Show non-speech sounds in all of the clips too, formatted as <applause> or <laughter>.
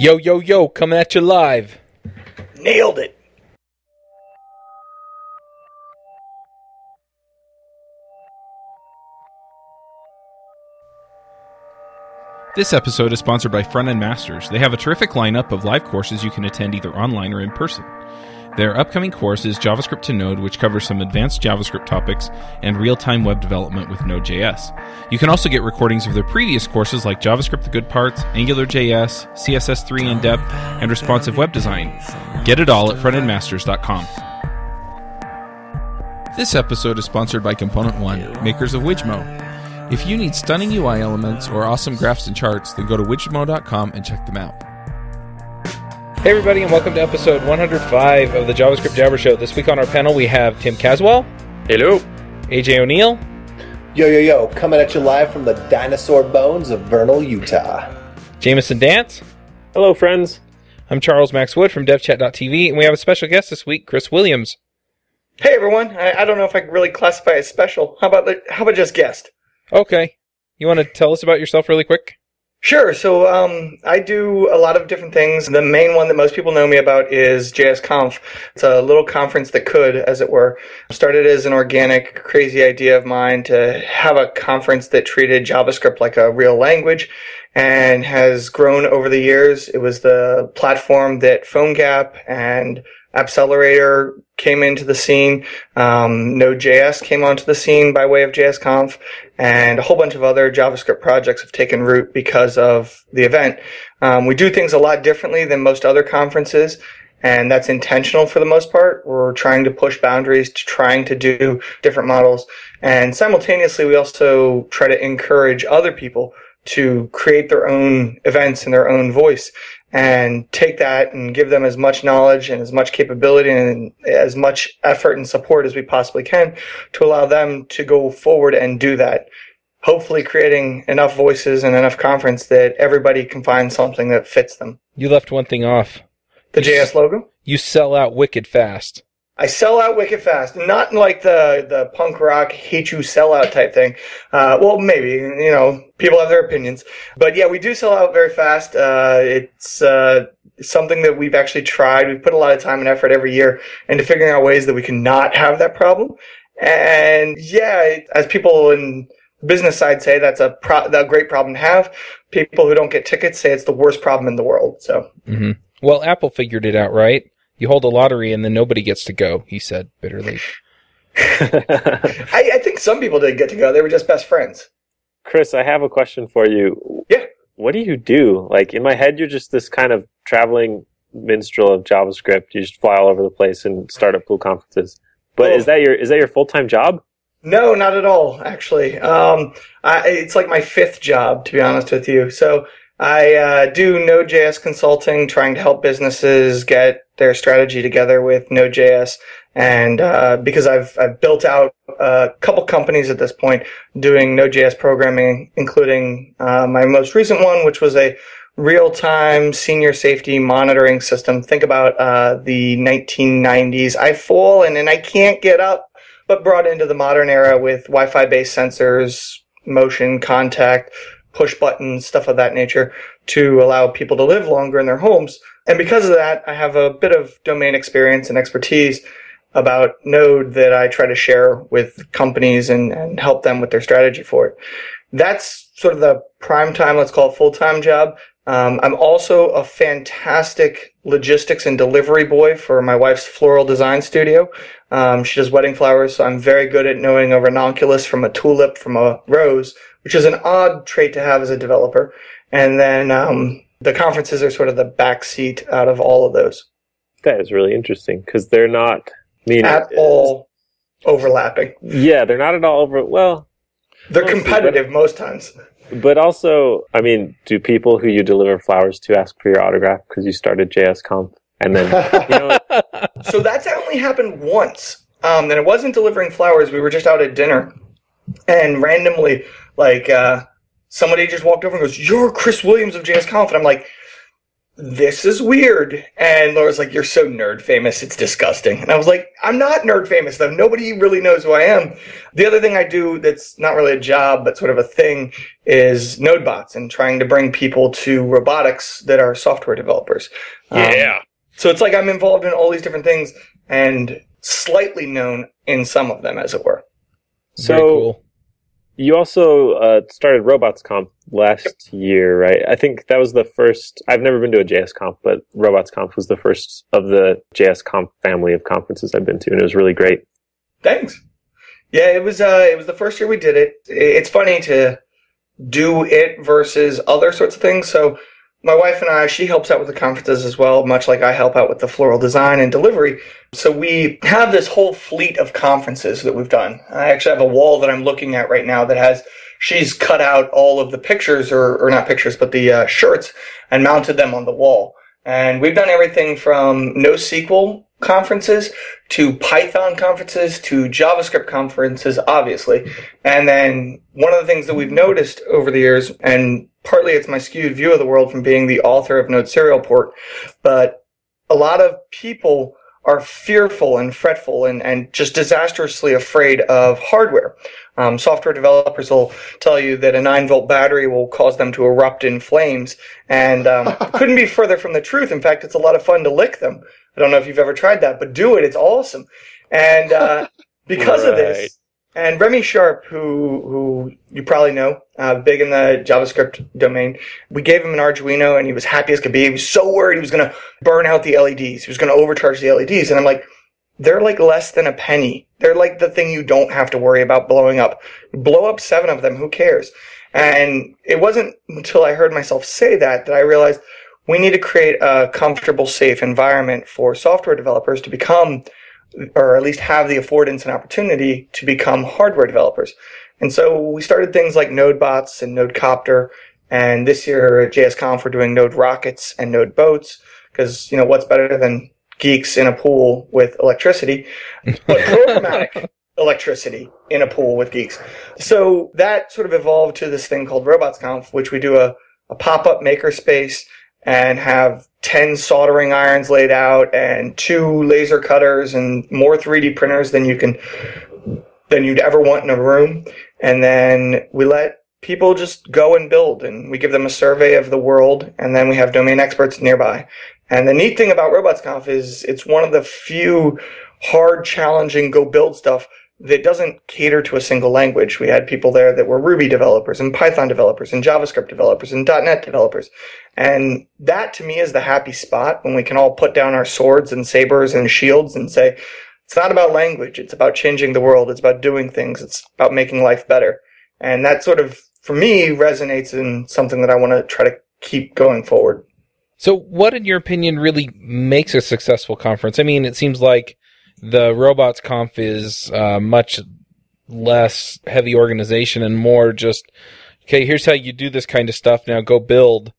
Yo, yo, yo, coming at you live. Nailed it. This episode is sponsored by Front End Masters. They have a terrific lineup of live courses you can attend either online or in person. Their upcoming course is JavaScript to Node, which covers some advanced JavaScript topics and real time web development with Node.js. You can also get recordings of their previous courses like JavaScript The Good Parts, AngularJS, CSS3 In Depth, and Responsive Web Design. Get it all at frontendmasters.com. This episode is sponsored by Component One, makers of Wijmo. If you need stunning UI elements or awesome graphs and charts, then go to wijmo.com and check them out. Hey, everybody, and welcome to episode 105 of the JavaScript Jabber Show. This week on our panel, we have Tim Caswell, Hello. AJ O'Neill, Yo, yo, yo, coming at you live from the dinosaur bones of Vernal, Utah. Jameson Dance. Hello, friends. I'm Charles Max Wood from DevChat.tv, and we have a special guest this week, Chris Williams. Hey everyone, I, I don't know if I can really classify as special. How about the, how about just guest? Okay. You want to tell us about yourself really quick? Sure. So um, I do a lot of different things. The main one that most people know me about is JSConf. It's a little conference that could, as it were, started as an organic, crazy idea of mine to have a conference that treated JavaScript like a real language and has grown over the years. It was the platform that PhoneGap and Appcelerator came into the scene. Um, Node.js came onto the scene by way of JSConf, and a whole bunch of other JavaScript projects have taken root because of the event. Um, we do things a lot differently than most other conferences, and that's intentional for the most part. We're trying to push boundaries, to trying to do different models, and simultaneously, we also try to encourage other people to create their own events in their own voice and take that and give them as much knowledge and as much capability and as much effort and support as we possibly can to allow them to go forward and do that. Hopefully creating enough voices and enough conference that everybody can find something that fits them. You left one thing off. The JS logo? You sell out wicked fast. I sell out wicked fast, not like the the punk rock hate you sell out type thing. Uh, well, maybe you know people have their opinions, but yeah, we do sell out very fast. Uh, it's uh, something that we've actually tried. We've put a lot of time and effort every year into figuring out ways that we can not have that problem. And yeah, as people in business side say, that's a, pro- a great problem to have. People who don't get tickets say it's the worst problem in the world. So. Mm-hmm. Well, Apple figured it out, right? You hold a lottery and then nobody gets to go, he said bitterly. <laughs> I, I, think some people did get to go. They were just best friends. Chris, I have a question for you. Yeah. What do you do? Like in my head, you're just this kind of traveling minstrel of JavaScript. You just fly all over the place and start up cool conferences. But is that your is that your full time job? No, not at all. Actually, um, I, it's like my fifth job, to be honest with you. So I uh, do Node.js consulting, trying to help businesses get their strategy together with Node.js. And uh, because I've I've built out a couple companies at this point doing Node.js programming, including uh, my most recent one, which was a real-time senior safety monitoring system. Think about uh, the 1990s. I've fallen and I can't get up, but brought into the modern era with Wi-Fi based sensors, motion, contact, push buttons, stuff of that nature to allow people to live longer in their homes. And because of that, I have a bit of domain experience and expertise about Node that I try to share with companies and, and help them with their strategy for it. That's sort of the prime time, let's call it full time job. Um, I'm also a fantastic logistics and delivery boy for my wife's floral design studio. Um, she does wedding flowers, so I'm very good at knowing a ranunculus from a tulip from a rose, which is an odd trait to have as a developer. And then um, the conferences are sort of the backseat out of all of those. That is really interesting because they're not I mean, at all overlapping. Yeah, they're not at all over. Well, they're competitive but, most times. But also, I mean, do people who you deliver flowers to ask for your autograph because you started JSConf? And then, you know. <laughs> <laughs> so that's only happened once. Um, and it wasn't delivering flowers. We were just out at dinner, and randomly, like, uh, somebody just walked over and goes, "You're Chris Williams of JSConf," and I'm like, this is weird. And Laura's like, you're so nerd famous. It's disgusting. And I was like, I'm not nerd famous though. Nobody really knows who I am. The other thing I do that's not really a job, but sort of a thing is NodeBots and trying to bring people to robotics that are software developers. Um, Yeah. so it's like I'm involved in all these different things and slightly known in some of them, as it were. So Very cool. you also uh, started Robots Conf last year, right? I think that was the first. I've never been to a JS Conf, but Robots Conf was the first of the JS Conf family of conferences I've been to, and it was really great. Thanks. Yeah, it was. Uh, it was the first year we did it. It's funny to do it versus other sorts of things. So my wife and I, she helps out with the conferences as well, much like I help out with the floral design and delivery. So we have this whole fleet of conferences that we've done. I actually have a wall that I'm looking at right now that has. She's cut out all of the pictures, or, or not pictures, but the uh, shirts, and mounted them on the wall. And we've done everything from NoSQL conferences to Python conferences to JavaScript conferences, obviously. And then one of the things that we've noticed over the years, and partly it's my skewed view of the world from being the author of Node Serial Port, but a lot of people are fearful and fretful and, and just disastrously afraid of hardware. Um, software developers will tell you that a 9 volt battery will cause them to erupt in flames. And um, <laughs> couldn't be further from the truth. In fact, it's a lot of fun to lick them. I don't know if you've ever tried that, but do it. It's awesome. And uh, because of this, and Remy Sharp, who who you probably know, uh, big in the JavaScript domain, we gave him an Arduino, and he was happy as could be. He was so worried he was going to burn out the LEDs. He was going to overcharge the LEDs, and I'm like, they're like less than a penny. They're like the thing you don't have to worry about blowing up. Blow up seven of them. Who cares? And it wasn't until I heard myself say that that I realized we need to create a comfortable, safe environment for software developers to become, or at least have the affordance and opportunity to become hardware developers. And so we started things like NodeBots and NodeCopter. And this year at JSConf, we're doing Node Rockets and Node Boats. Because, you know, what's better than geeks in a pool with electricity, <laughs> but programmatic electricity in a pool with geeks. So that sort of evolved to this thing called RobotsConf, which we do a, a pop-up makerspace and have 10 soldering irons laid out and two laser cutters and more 3D printers than you can, than you'd ever want in a room. And then we let people just go and build and we give them a survey of the world and then we have domain experts nearby. And the neat thing about RobotsConf is it's one of the few hard, challenging go build stuff that doesn't cater to a single language. We had people there that were Ruby developers and Python developers and JavaScript developers and .NET developers. And that to me is the happy spot when we can all put down our swords and sabers and shields and say, it's not about language. It's about changing the world. It's about doing things. It's about making life better. And that sort of, for me, resonates in something that I want to try to keep going forward. So, what, in your opinion, really makes a successful conference? I mean, it seems like the Robots Conf is uh, much less heavy organization and more just, okay, here's how you do this kind of stuff. Now go build.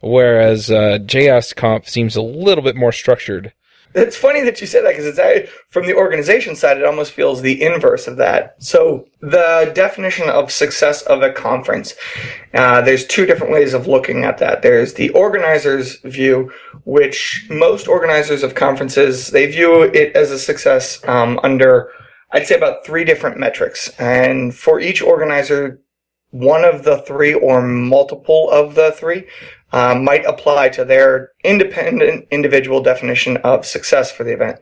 Whereas uh, JS Conf seems a little bit more structured. It's funny that you said that because it's uh, from the organization side, it almost feels the inverse of that. So the definition of success of a conference, uh, there's two different ways of looking at that. There's the organizer's view, which most organizers of conferences they view it as a success um, under, I'd say, about three different metrics, and for each organizer, one of the three or multiple of the three uh, might apply to their independent individual definition of success for the event.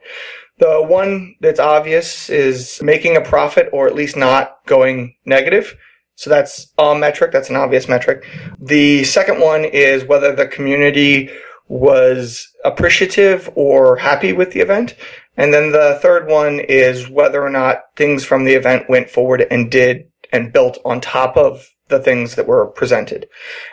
The one that's obvious is making a profit or at least not going negative. So that's a metric. That's an obvious metric. The second one is whether the community was appreciative or happy with the event. And then the third one is whether or not things from the event went forward and did and built on top of the things that were presented.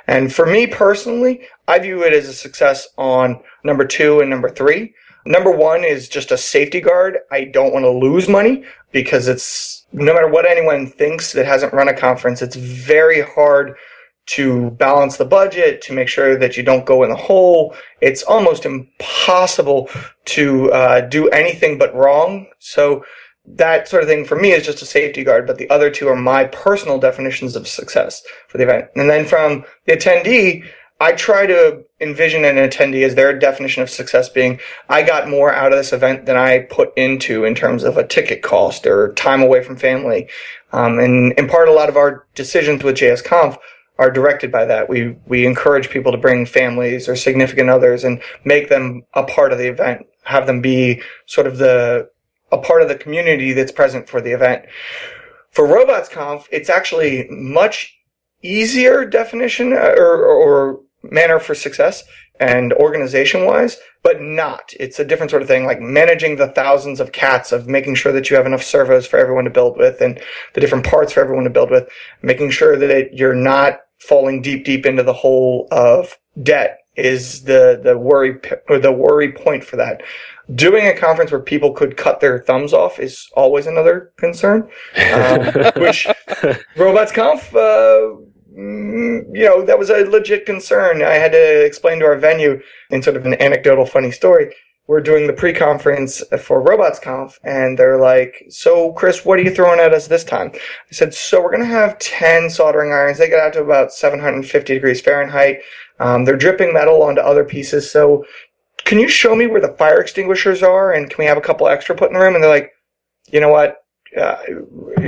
And for me personally, I view it as a success on number two and number three. Number one is just a safety guard. I don't want to lose money because it's no matter what anyone thinks that hasn't run a conference, it's very hard to balance the budget, to make sure that you don't go in the hole. It's almost impossible to uh, do anything but wrong. So that sort of thing for me is just a safety guard, but the other two are my personal definitions of success for the event. And then from the attendee, I try to envision an attendee as their definition of success being I got more out of this event than I put into in terms of a ticket cost or time away from family. Um, and in part, a lot of our decisions with JSConf are directed by that. We we encourage people to bring families or significant others and make them a part of the event, have them be sort of the a part of the community that's present for the event. For RobotsConf, it's actually much easier definition uh, or, or manner for success and organization wise, but not. It's a different sort of thing, like managing the thousands of cats of making sure that you have enough servos for everyone to build with and the different parts for everyone to build with, making sure that you're not falling deep, deep into the hole of debt is the, the worry, or the worry point for that. Doing a conference where people could cut their thumbs off is always another concern, um, <laughs> which RobotsConf, uh, Mm, you know, that was a legit concern. I had to explain to our venue in sort of an anecdotal funny story. We're doing the pre-conference for RobotsConf and they're like, so Chris, what are you throwing at us this time? I said, so we're going to have 10 soldering irons. They get out to about 750 degrees Fahrenheit. Um, they're dripping metal onto other pieces. So can you show me where the fire extinguishers are? And can we have a couple extra put in the room? And they're like, you know what? uh,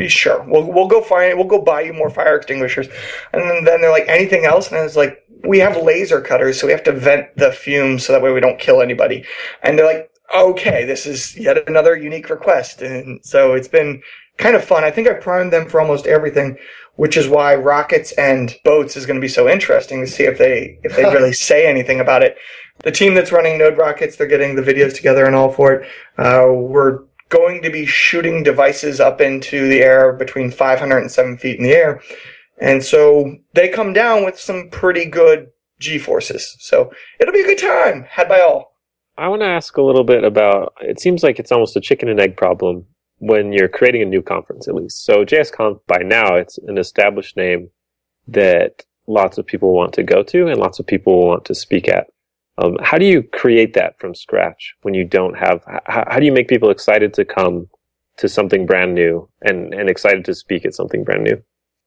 sure, we'll we'll go find we'll go buy you more fire extinguishers, and then, then they're like anything else, and it's like we have laser cutters, so we have to vent the fumes so that way we don't kill anybody, and they're like, okay, this is yet another unique request, and so it's been kind of fun. I think I primed them for almost everything, which is why rockets and boats is going to be so interesting to see if they if they <laughs> really say anything about it. The team that's running Node Rockets, they're getting the videos together and all for it. Uh, we're going to be shooting devices up into the air between 500 and 7 feet in the air. And so they come down with some pretty good G forces. So it'll be a good time, had by all. I want to ask a little bit about it seems like it's almost a chicken and egg problem when you're creating a new conference, at least. So JSConf, by now, it's an established name that lots of people want to go to and lots of people want to speak at. Um, how do you create that from scratch when you don't have? How, how, do you make people excited to come to something brand new and and excited to speak at something brand new?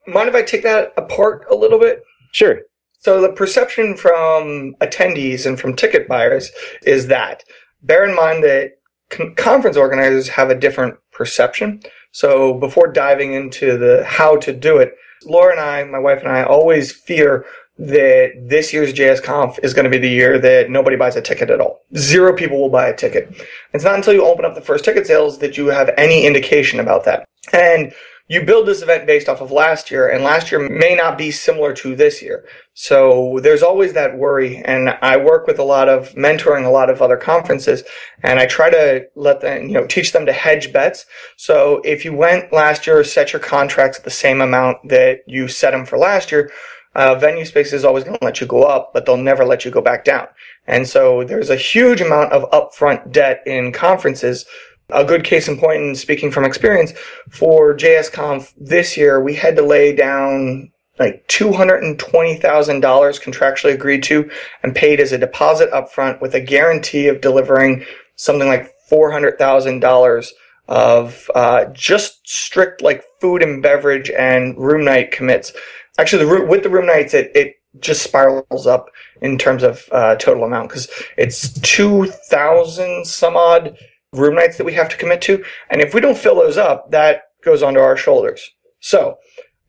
Mind if I take that apart a little bit? Sure. So the perception from attendees and from ticket buyers is that. Bear in mind that con- conference organizers have a different perception. So before diving into the how to do it, Laura and I, my wife and I, always fear that this year's JSConf is going to be the year that nobody buys a ticket at all. Zero people will buy a ticket. It's not until you open up the first ticket sales that you have any indication about that. And you build this event based off of last year, and last year may not be similar to this year. So there's always that worry. And I work with a lot of mentoring, a lot of other conferences, and I try to let them, you know, teach them to hedge bets. So if you went last year, set your contracts at the same amount that you set them for last year, uh, venue space is always going to let you go up, but they'll never let you go back down. And so there's a huge amount of upfront debt in conferences. A good case in point, and speaking from experience, for JSConf this year, we had to lay down like $220,000 contractually agreed to and paid as a deposit upfront with a guarantee of delivering something like $400,000 of uh, just strict like food and beverage and room night commits. Actually, the with the room nights, it, it just spirals up in terms of uh, total amount because it's 2,000 some odd room nights that we have to commit to. And if we don't fill those up, that goes onto our shoulders. So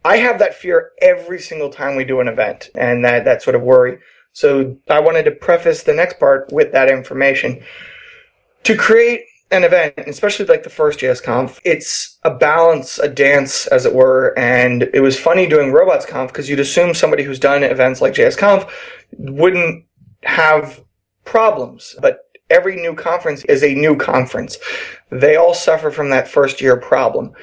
I have that fear every single time we do an event and that, that sort of worry. So I wanted to preface the next part with that information. To create an event, especially like the first JSConf, it's a balance, a dance, as it were. And it was funny doing Robots RobotsConf because you'd assume somebody who's done events like JSConf wouldn't have problems. But every new conference is a new conference. They all suffer from that first year problem.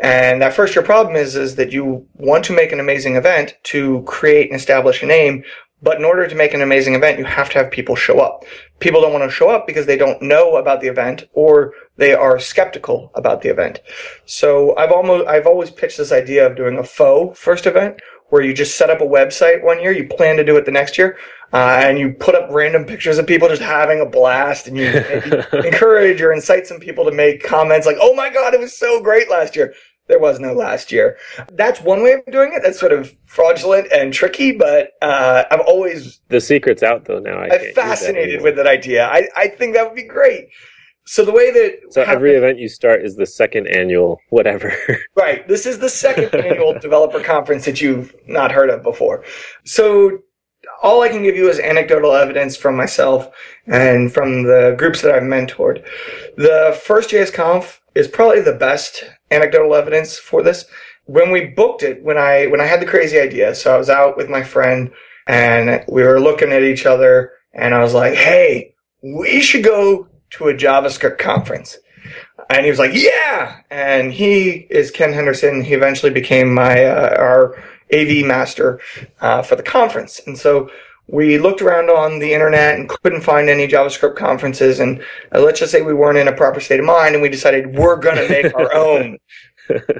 And that first year problem is, is that you want to make an amazing event to create and establish a name, but in order to make an amazing event, you have to have people show up. People don't want to show up because they don't know about the event or they are skeptical about the event. So I've almost, I've always pitched this idea of doing a faux first event where you just set up a website one year, you plan to do it the next year, uh, and you put up random pictures of people just having a blast and you, you <laughs> encourage or incite some people to make comments like, Oh my God, it was so great last year. There was no last year. That's one way of doing it. That's sort of fraudulent and tricky, but uh, I've always The secret's out though now. I I'm fascinated with that idea. I, I think that would be great. So the way that So every event you start is the second annual whatever. <laughs> Right. This is the second annual developer conference that you've not heard of before. So all I can give you is anecdotal evidence from myself and from the groups that I've mentored. The first JS Conf is probably the best anecdotal evidence for this. When we booked it, when I when I had the crazy idea, so I was out with my friend and we were looking at each other and I was like, "Hey, we should go to a JavaScript conference." And he was like, "Yeah!" And he is Ken Henderson. He eventually became my uh, our AV master uh, for the conference. And so we looked around on the internet and couldn't find any JavaScript conferences. And uh, let's just say we weren't in a proper state of mind, and we decided we're going to make our <laughs> own.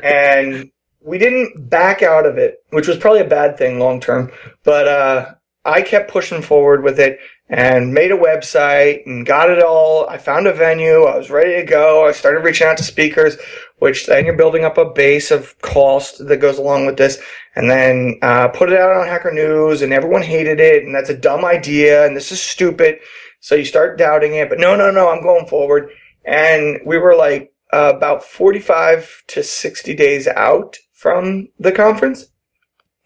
And we didn't back out of it, which was probably a bad thing long term. But uh, I kept pushing forward with it and made a website and got it all. I found a venue. I was ready to go. I started reaching out to speakers, which then you're building up a base of cost that goes along with this. And then uh, put it out on Hacker News, and everyone hated it. And that's a dumb idea, and this is stupid. So you start doubting it. But no, no, no, I'm going forward. And we were like uh, about 45 to 60 days out from the conference.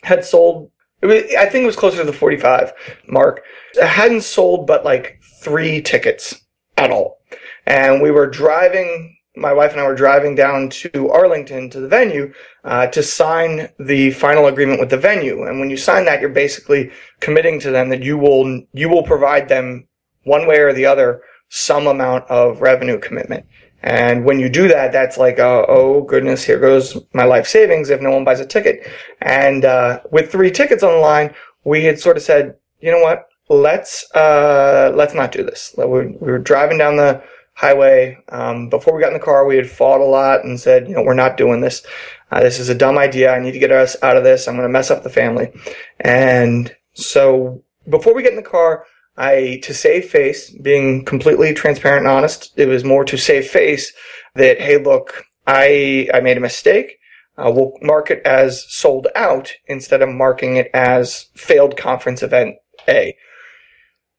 Had sold, was, I think it was closer to the 45 mark. Hadn't sold but like three tickets at all. And we were driving, my wife and I were driving down to Arlington to the venue uh, to sign the final agreement with the venue. And when you sign that, you're basically committing to them that you will you will provide them one way or the other some amount of revenue commitment. And when you do that, that's like, uh, oh goodness, here goes my life savings if no one buys a ticket. And uh, with three tickets on the line, we had sort of said, you know what, let's uh, let's not do this. We were, we were driving down the highway. Um, before we got in the car, we had fought a lot and said, you know, we're not doing this. Uh, this is a dumb idea. I need to get us out of this. I'm going to mess up the family. And so before we get in the car, I, to save face, being completely transparent and honest, it was more to save face that, hey, look, I, I made a mistake. Uh, we'll mark it as sold out instead of marking it as failed conference event A.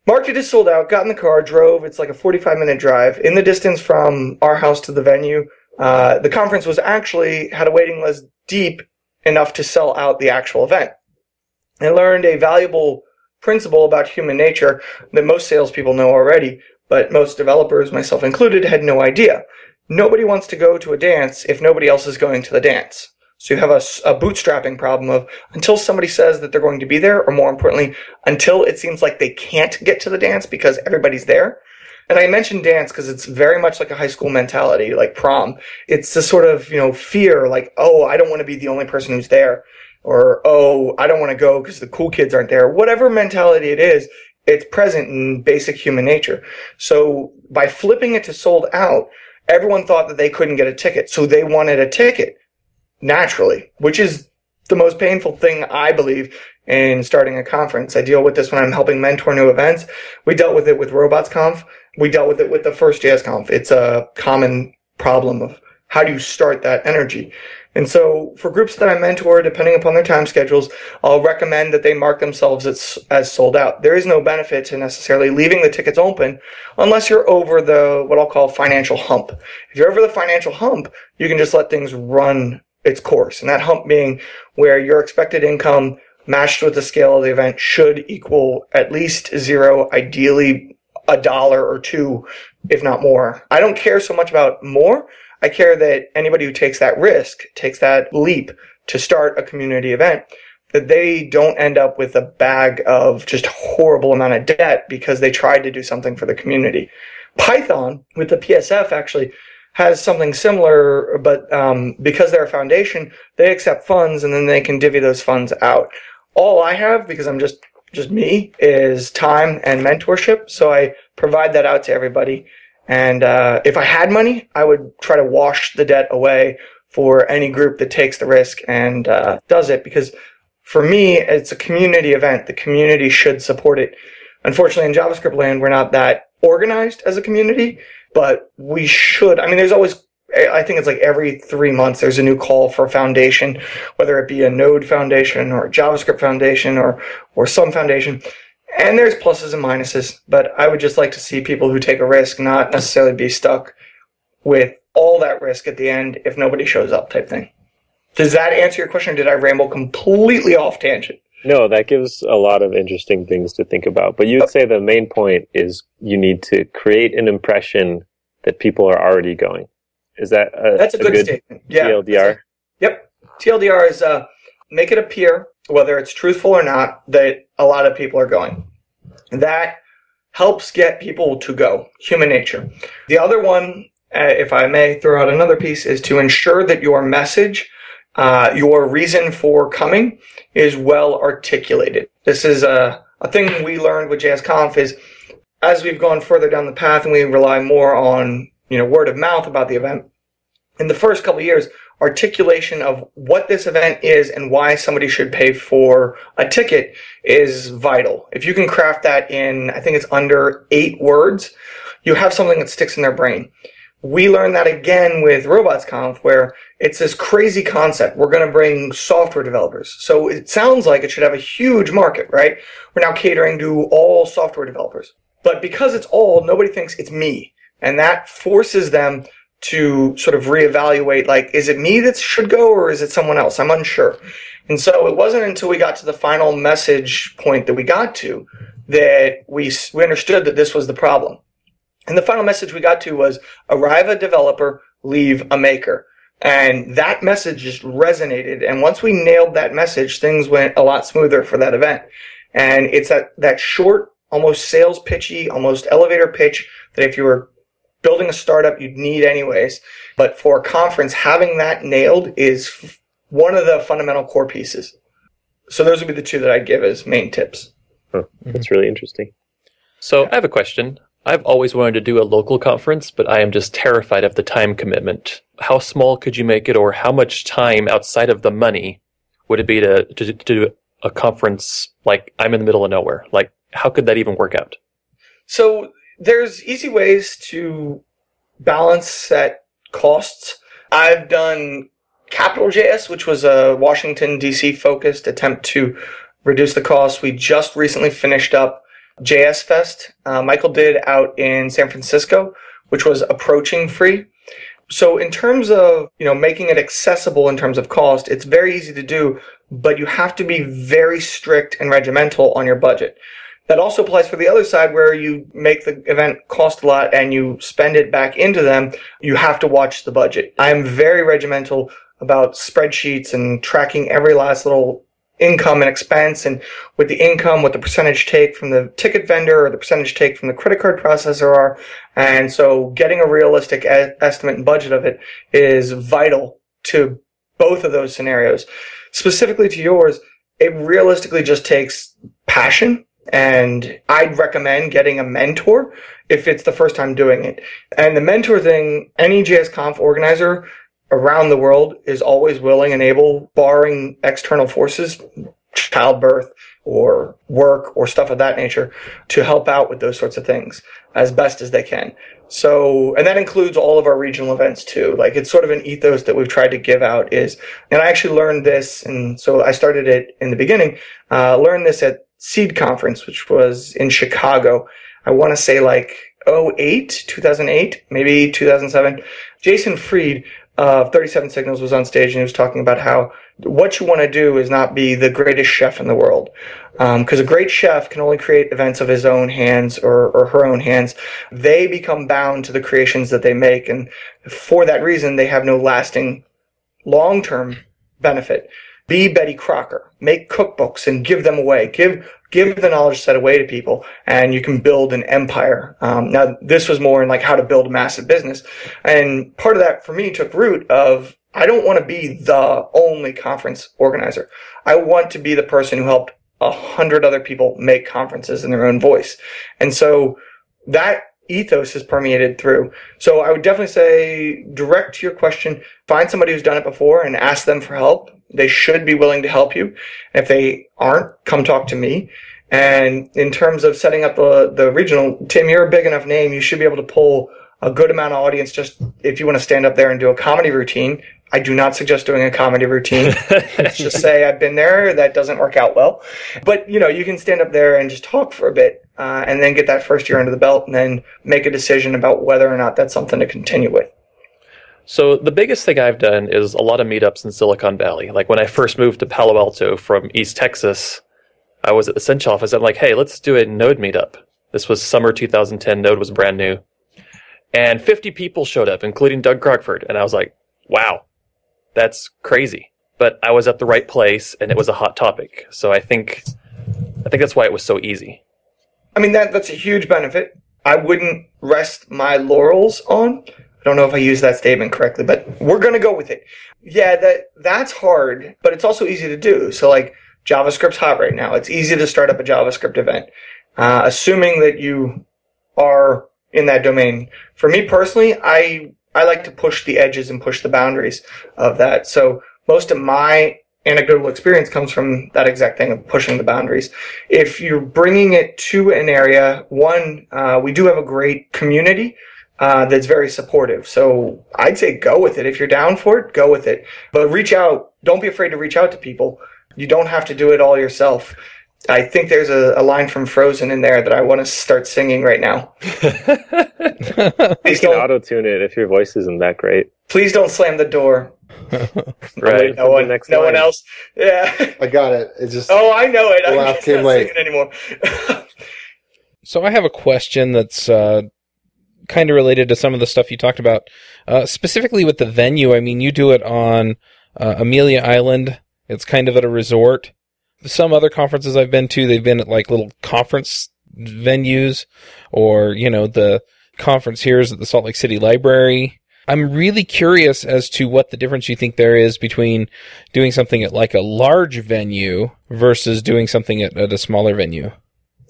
Marked it as sold out, got in the car, drove. It's like a 45 minute drive. In the distance from our house to the venue, uh, the conference was actually had a waiting list deep enough to sell out the actual event. I learned a valuable principle about human nature that most salespeople know already, but most developers, myself included, had no idea. Nobody wants to go to a dance if nobody else is going to the dance. So you have a bootstrapping problem of until somebody says that they're going to be there, or more importantly, until it seems like they can't get to the dance because everybody's there. And I mentioned dance because it's very much like a high school mentality, like prom. It's the sort of, you know, fear, like, oh, I don't want to be the only person who's there. Or, oh, I don't want to go because the cool kids aren't there. Whatever mentality it is, it's present in basic human nature. So by flipping it to sold out, everyone thought that they couldn't get a ticket. So they wanted a ticket naturally, which is the most painful thing I believe in starting a conference. I deal with this when I'm helping mentor new events. We dealt with it with RobotsConf. We dealt with it with the first JSConf. It's a common problem of how do you start that energy? And so for groups that I mentor, depending upon their time schedules, I'll recommend that they mark themselves as, as sold out. There is no benefit to necessarily leaving the tickets open unless you're over the, what I'll call financial hump. If you're over the financial hump, you can just let things run its course. And that hump being where your expected income matched with the scale of the event should equal at least zero, ideally a dollar or two, if not more. I don't care so much about more. I care that anybody who takes that risk, takes that leap to start a community event, that they don't end up with a bag of just horrible amount of debt because they tried to do something for the community. Python with the PSF actually has something similar, but um, because they're a foundation, they accept funds and then they can divvy those funds out. All I have, because I'm just just me, is time and mentorship. So I provide that out to everybody. And uh, if I had money, I would try to wash the debt away for any group that takes the risk and uh, does it. Because for me, it's a community event. The community should support it. Unfortunately, in JavaScript land, we're not that organized as a community, but we should. I mean, there's always I think it's like every three months there's a new call for a foundation, whether it be a Node foundation or a JavaScript foundation or or some foundation. And there's pluses and minuses, but I would just like to see people who take a risk not necessarily be stuck with all that risk at the end if nobody shows up type thing. Does that answer your question or did I ramble completely off tangent? No, that gives a lot of interesting things to think about. But you'd say the main point is you need to create an impression that people are already going. Is that a, That's a good, statement. Yeah. TLDR? Yep. TLDR is uh, make it appear, whether it's truthful or not, that a lot of people are going. That helps get people to go. Human nature. The other one, uh, if I may throw out another piece, is to ensure that your message, uh, your reason for coming, is well articulated. This is a, a thing we learned with JSConf is as we've gone further down the path and we rely more on you know word of mouth about the event. In the first couple years, articulation of what this event is and why somebody should pay for a ticket is vital. If you can craft that in, I think it's under eight words, you have something that sticks in their brain. We learned that again with RobotsConf, where it's this crazy concept. We're going to bring software developers. So it sounds like it should have a huge market, right? We're now catering to all software developers. But because it's all, nobody thinks it's me. And that forces them to sort of reevaluate, like, is it me that should go or is it someone else? I'm unsure. And so it wasn't until we got to the final message point that we got to that we, we understood that this was the problem. And the final message we got to was arrive a developer, leave a maker. And that message just resonated. And once we nailed that message, things went a lot smoother for that event. And it's that, that short, almost sales pitchy, almost elevator pitch that if you were building a startup you'd need anyways. But for a conference, having that nailed is f- one of the fundamental core pieces. So those would be the two that I'd give as main tips. Huh. Mm-hmm. That's really interesting. So I have a question. I've always wanted to do a local conference, but I am just terrified of the time commitment. How small could you make it, or how much time outside of the money would it be to, to, to do a conference like I'm in the middle of nowhere? Like, how could that even work out? So there's easy ways to balance that costs. I've done Capital JS, which was a Washington DC focused attempt to reduce the costs. We just recently finished up JS Fest. Uh, Michael did out in San Francisco, which was approaching free. So in terms of, you know, making it accessible in terms of cost, it's very easy to do, but you have to be very strict and regimental on your budget. That also applies for the other side where you make the event cost a lot and you spend it back into them. You have to watch the budget. I'm very regimental about spreadsheets and tracking every last little income and expense and with the income, what the percentage take from the ticket vendor or the percentage take from the credit card processor are. And so getting a realistic e- estimate and budget of it is vital to both of those scenarios. Specifically to yours, it realistically just takes passion and I'd recommend getting a mentor if it's the first time doing it. And the mentor thing, any JS Conf organizer around the world is always willing and able, barring external forces, childbirth or work or stuff of that nature, to help out with those sorts of things as best as they can. So, and that includes all of our regional events too. Like it's sort of an ethos that we've tried to give out is, and I actually learned this, and so I started it in the beginning, uh, learned this at Seed Conference, which was in Chicago. I want to say like 08, 2008, maybe 2007. Jason Fried of 37 Signals was on stage and he was talking about how what you want to do is not be the greatest chef in the world. Because um, a great chef can only create events of his own hands or, or her own hands. They become bound to the creations that they make. And for that reason, they have no lasting long term benefit. Be Betty Crocker. Make cookbooks and give them away. Give give the knowledge set away to people, and you can build an empire. Um, now, this was more in like how to build a massive business, and part of that for me took root of I don't want to be the only conference organizer. I want to be the person who helped a hundred other people make conferences in their own voice, and so that ethos has permeated through. So I would definitely say direct to your question, find somebody who's done it before and ask them for help. They should be willing to help you. If they aren't, come talk to me. And in terms of setting up the, the regional, Tim, you're a big enough name. You should be able to pull a good amount of audience just if you want to stand up there and do a comedy routine. I do not suggest doing a comedy routine. <laughs> Let's just say I've been there. That doesn't work out well. But, you know, you can stand up there and just talk for a bit uh, and then get that first year under the belt and then make a decision about whether or not that's something to continue with. So the biggest thing I've done is a lot of meetups in Silicon Valley. Like when I first moved to Palo Alto from East Texas, I was at the Cinch office. I'm like, hey, let's do a Node meetup. This was summer 2010. Node was brand new. And 50 people showed up, including Doug Crockford. And I was like, wow, that's crazy. But I was at the right place and it was a hot topic. So I think, I think that's why it was so easy. I mean, that, that's a huge benefit. I wouldn't rest my laurels on. I don't know if I used that statement correctly, but we're going to go with it. Yeah, that, that's hard, but it's also easy to do. So like JavaScript's hot right now. It's easy to start up a JavaScript event. Uh, assuming that you are in that domain. For me personally, I I like to push the edges and push the boundaries of that. So most of my anecdotal experience comes from that exact thing of pushing the boundaries. If you're bringing it to an area, one, uh, we do have a great community. Uh, that's very supportive. So I'd say go with it. If you're down for it, go with it. But reach out. Don't be afraid to reach out to people. You don't have to do it all yourself. I think there's a, a line from Frozen in there that I want to start singing right now. <laughs> You Please can don't, auto tune it if your voice isn't that great. please don't slam the door. <laughs> Right. No one, next no one else. Yeah. I got it. It's just Oh, I know it. I'm just not late. singing anymore. <laughs> So I have a question that's uh, kind of related to some of the stuff you talked about, uh, specifically with the venue. I mean, you do it on uh, Amelia Island. It's kind of at a resort. Some other conferences I've been to, they've been at like little conference venues, or you know, the conference here is at the Salt Lake City Library. I'm really curious as to what the difference you think there is between doing something at like a large venue versus doing something at, at a smaller venue.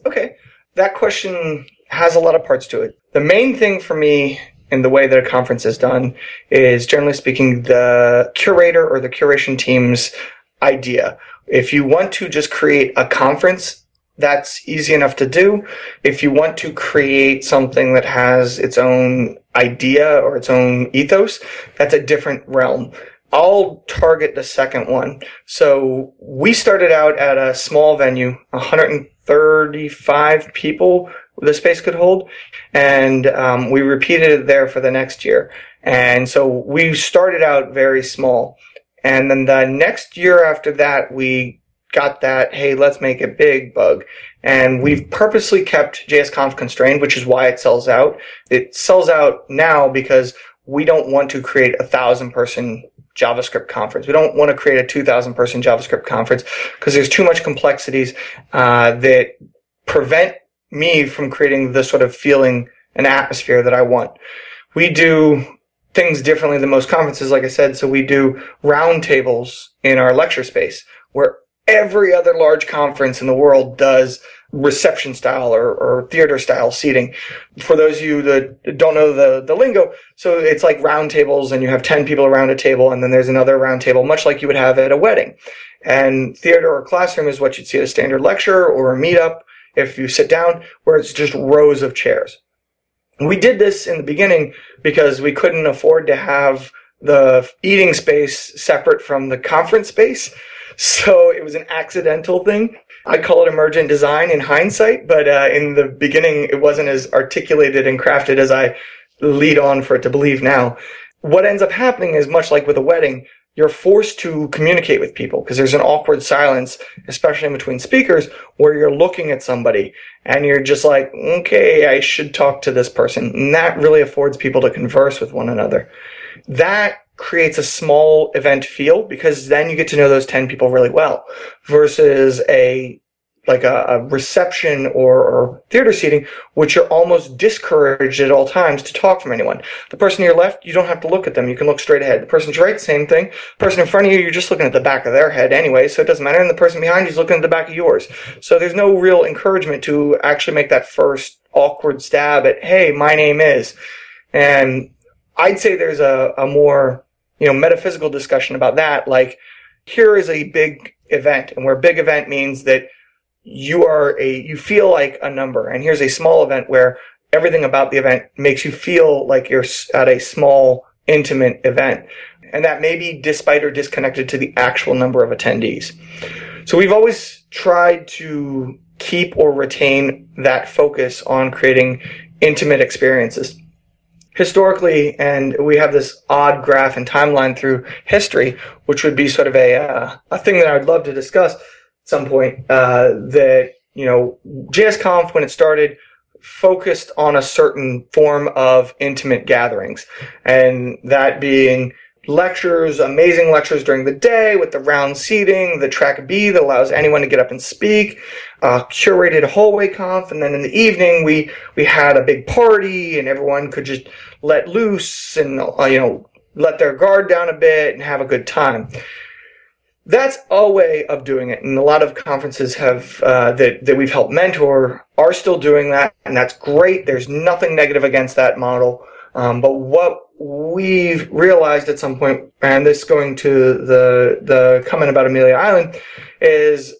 Okay. That question has a lot of parts to it. The main thing for me in the way that a conference is done is generally speaking the curator or the curation team's idea. If you want to just create a conference, that's easy enough to do. If you want to create something that has its own idea or its own ethos, that's a different realm. I'll target the second one. So we started out at a small venue, 135 people the space could hold, and um, we repeated it there for the next year. And so we started out very small. And then the next year after that, we got that, hey, let's make it big bug. And we've purposely kept JSConf constrained, which is why it sells out. It sells out now because we don't want to create a thousand person JavaScript conference. We don't want to create a 2,000 person JavaScript conference because there's too much complexities uh, that prevent me from creating the sort of feeling and atmosphere that I want. We do things differently than most conferences, like I said. So we do roundtables in our lecture space where every other large conference in the world does reception style or, or theater style seating. For those of you that don't know the, the lingo, so it's like round tables and you have 10 people around a table and then there's another round table, much like you would have at a wedding. And theater or classroom is what you'd see at a standard lecture or a meetup if you sit down, where it's just rows of chairs. We did this in the beginning because we couldn't afford to have the eating space separate from the conference space. So it was an accidental thing. I call it emergent design in hindsight, but uh, in the beginning, it wasn't as articulated and crafted as I lead on for it to believe now. What ends up happening is much like with a wedding, you're forced to communicate with people because there's an awkward silence, especially in between speakers, where you're looking at somebody and you're just like, okay, I should talk to this person. And that really affords people to converse with one another. That creates a small event feel because then you get to know those 10 people really well versus a like a, a reception or, or theater seating, which you're almost discouraged at all times to talk from anyone. The person to your left, you don't have to look at them. You can look straight ahead. The person to your right, same thing. The person in front of you, you're just looking at the back of their head anyway, so it doesn't matter. And the person behind you is looking at the back of yours. So there's no real encouragement to actually make that first awkward stab at, hey, my name is. And I'd say there's a, a more, you know, metaphysical discussion about that. Like, here is a big event, and where big event means that you are a you feel like a number and here's a small event where everything about the event makes you feel like you're at a small, intimate event. And that may be despite or disconnected to the actual number of attendees. So we've always tried to keep or retain that focus on creating intimate experiences. Historically, and we have this odd graph and timeline through history, which would be sort of a uh, a thing that I would love to discuss some point. Uh, that you know, JSConf when it started focused on a certain form of intimate gatherings, and that being lectures, amazing lectures during the day with the round seating, the track B that allows anyone to get up and speak, uh, curated hallway conf, and then in the evening we we had a big party and everyone could just let loose and uh, you know let their guard down a bit and have a good time. That's a way of doing it, and a lot of conferences have uh, that that we've helped mentor are still doing that, and that's great. There's nothing negative against that model. Um, but what we've realized at some point, and this going to the the comment about Amelia Island, is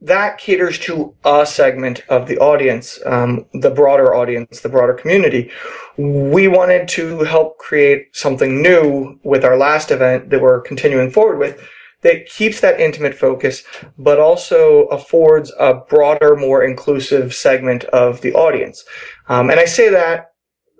that caters to a segment of the audience, um, the broader audience, the broader community. We wanted to help create something new with our last event that we're continuing forward with that keeps that intimate focus, but also affords a broader, more inclusive segment of the audience. Um, and I say that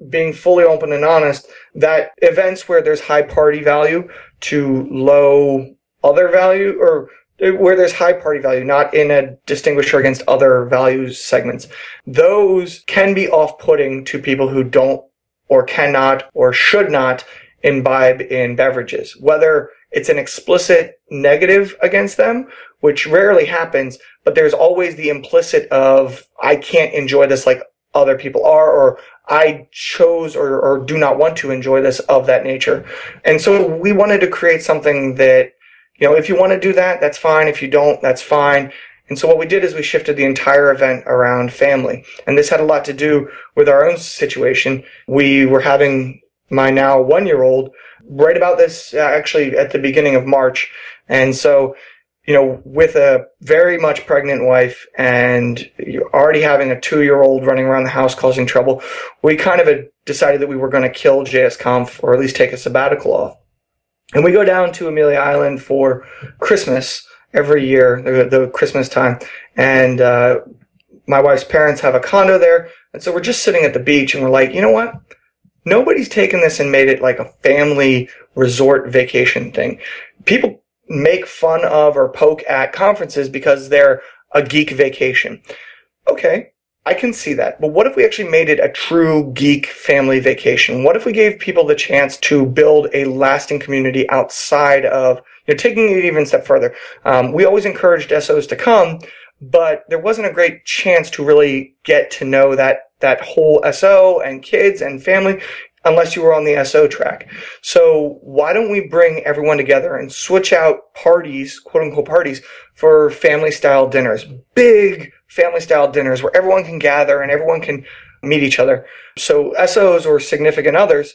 being fully open and honest that events where there's high party value to low other value or where there's high party value, not in a distinguisher against other values segments, those can be off putting to people who don't or cannot or should not imbibe in beverages. Whether it's an explicit negative against them, which rarely happens, but there's always the implicit of, I can't enjoy this like other people are, or I chose or, or do not want to enjoy this of that nature. And so we wanted to create something that, you know, if you want to do that, that's fine. If you don't, that's fine. And so what we did is we shifted the entire event around family. And this had a lot to do with our own situation. We were having my now one year old right about this uh, actually at the beginning of March. And so you know, with a very much pregnant wife and you're already having a two year old running around the house causing trouble, we kind of decided that we were going to kill JSConf or at least take a sabbatical off. And we go down to Amelia Island for Christmas every year, the, the Christmas time. And, uh, my wife's parents have a condo there. And so we're just sitting at the beach and we're like, you know what? Nobody's taken this and made it like a family resort vacation thing. People make fun of or poke at conferences because they're a geek vacation. Okay, I can see that. But what if we actually made it a true geek family vacation? What if we gave people the chance to build a lasting community outside of, you know, taking it even step further? Um, we always encouraged SOs to come, but there wasn't a great chance to really get to know that that whole SO and kids and family unless you were on the SO track. So why don't we bring everyone together and switch out parties, quote unquote parties, for family style dinners, big family style dinners where everyone can gather and everyone can meet each other. So SOs or significant others,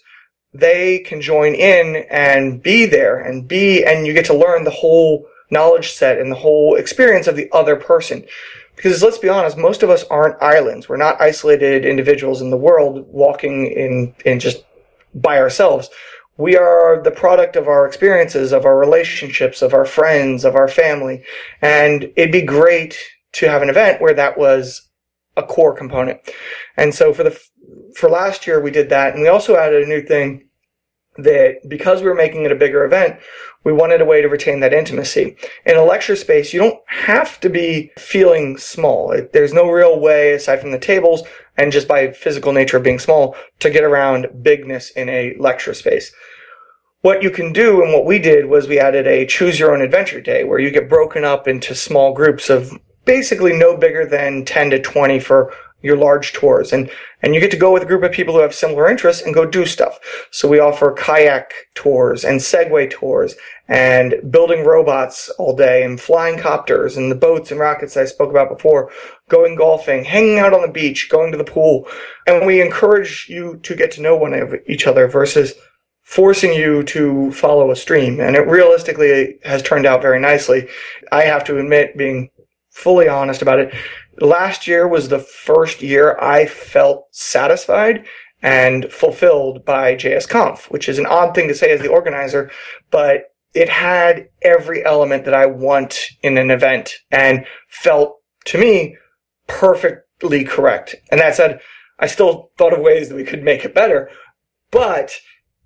they can join in and be there and be, and you get to learn the whole knowledge set and the whole experience of the other person. Because let's be honest, most of us aren't islands. We're not isolated individuals in the world walking in, in just by ourselves. We are the product of our experiences, of our relationships, of our friends, of our family. And it'd be great to have an event where that was a core component. And so for the, for last year, we did that. And we also added a new thing that because we were making it a bigger event, we wanted a way to retain that intimacy. In a lecture space, you don't have to be feeling small. There's no real way, aside from the tables and just by physical nature of being small, to get around bigness in a lecture space. What you can do and what we did was we added a choose your own adventure day where you get broken up into small groups of basically no bigger than 10 to 20 for your large tours. And and you get to go with a group of people who have similar interests and go do stuff. So we offer kayak tours and segway tours and building robots all day and flying copters and the boats and rockets I spoke about before going golfing hanging out on the beach going to the pool. And we encourage you to get to know one of each other versus forcing you to follow a stream. And it realistically has turned out very nicely. I have to admit being fully honest about it last year was the first year I felt satisfied and fulfilled by JSConf, which is an odd thing to say as the organizer, but it had every element that I want in an event and felt to me perfectly correct. And that said, I still thought of ways that we could make it better, but